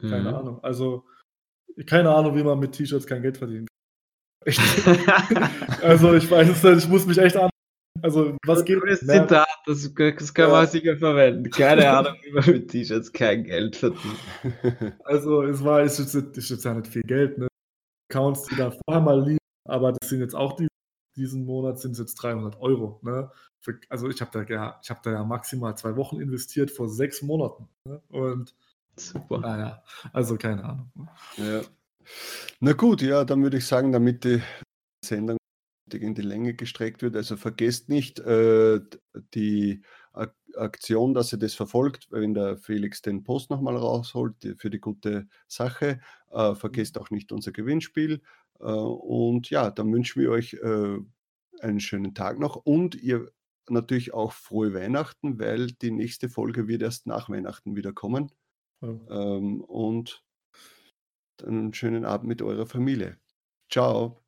Keine mhm. Ahnung. Also, keine Ahnung, wie man mit T-Shirts kein Geld verdienen kann. also ich weiß es nicht, ich muss mich echt an. Also was geht? Das Zitat, das, das kann man sicher verwenden. Keine Ahnung, wie man mit T-Shirts kein Geld verdient. Also es war, ist jetzt, ist jetzt ja nicht viel Geld, ne? Accounts, die da vorher mal liegen, aber das sind jetzt auch die, diesen Monat sind es jetzt 300 Euro. Ne? Für, also ich habe da, ja, hab da ja maximal zwei Wochen investiert vor sechs Monaten. Ne? Und Super. Naja, also keine Ahnung. Ja. Na gut, ja, dann würde ich sagen, damit die Sendung in die Länge gestreckt wird, also vergesst nicht äh, die Aktion, dass ihr das verfolgt, wenn der Felix den Post nochmal rausholt für die gute Sache. Äh, vergesst auch nicht unser Gewinnspiel. Äh, und ja, dann wünschen wir euch äh, einen schönen Tag noch und ihr natürlich auch frohe Weihnachten, weil die nächste Folge wird erst nach Weihnachten wieder kommen. Ähm, und einen schönen Abend mit eurer Familie. Ciao.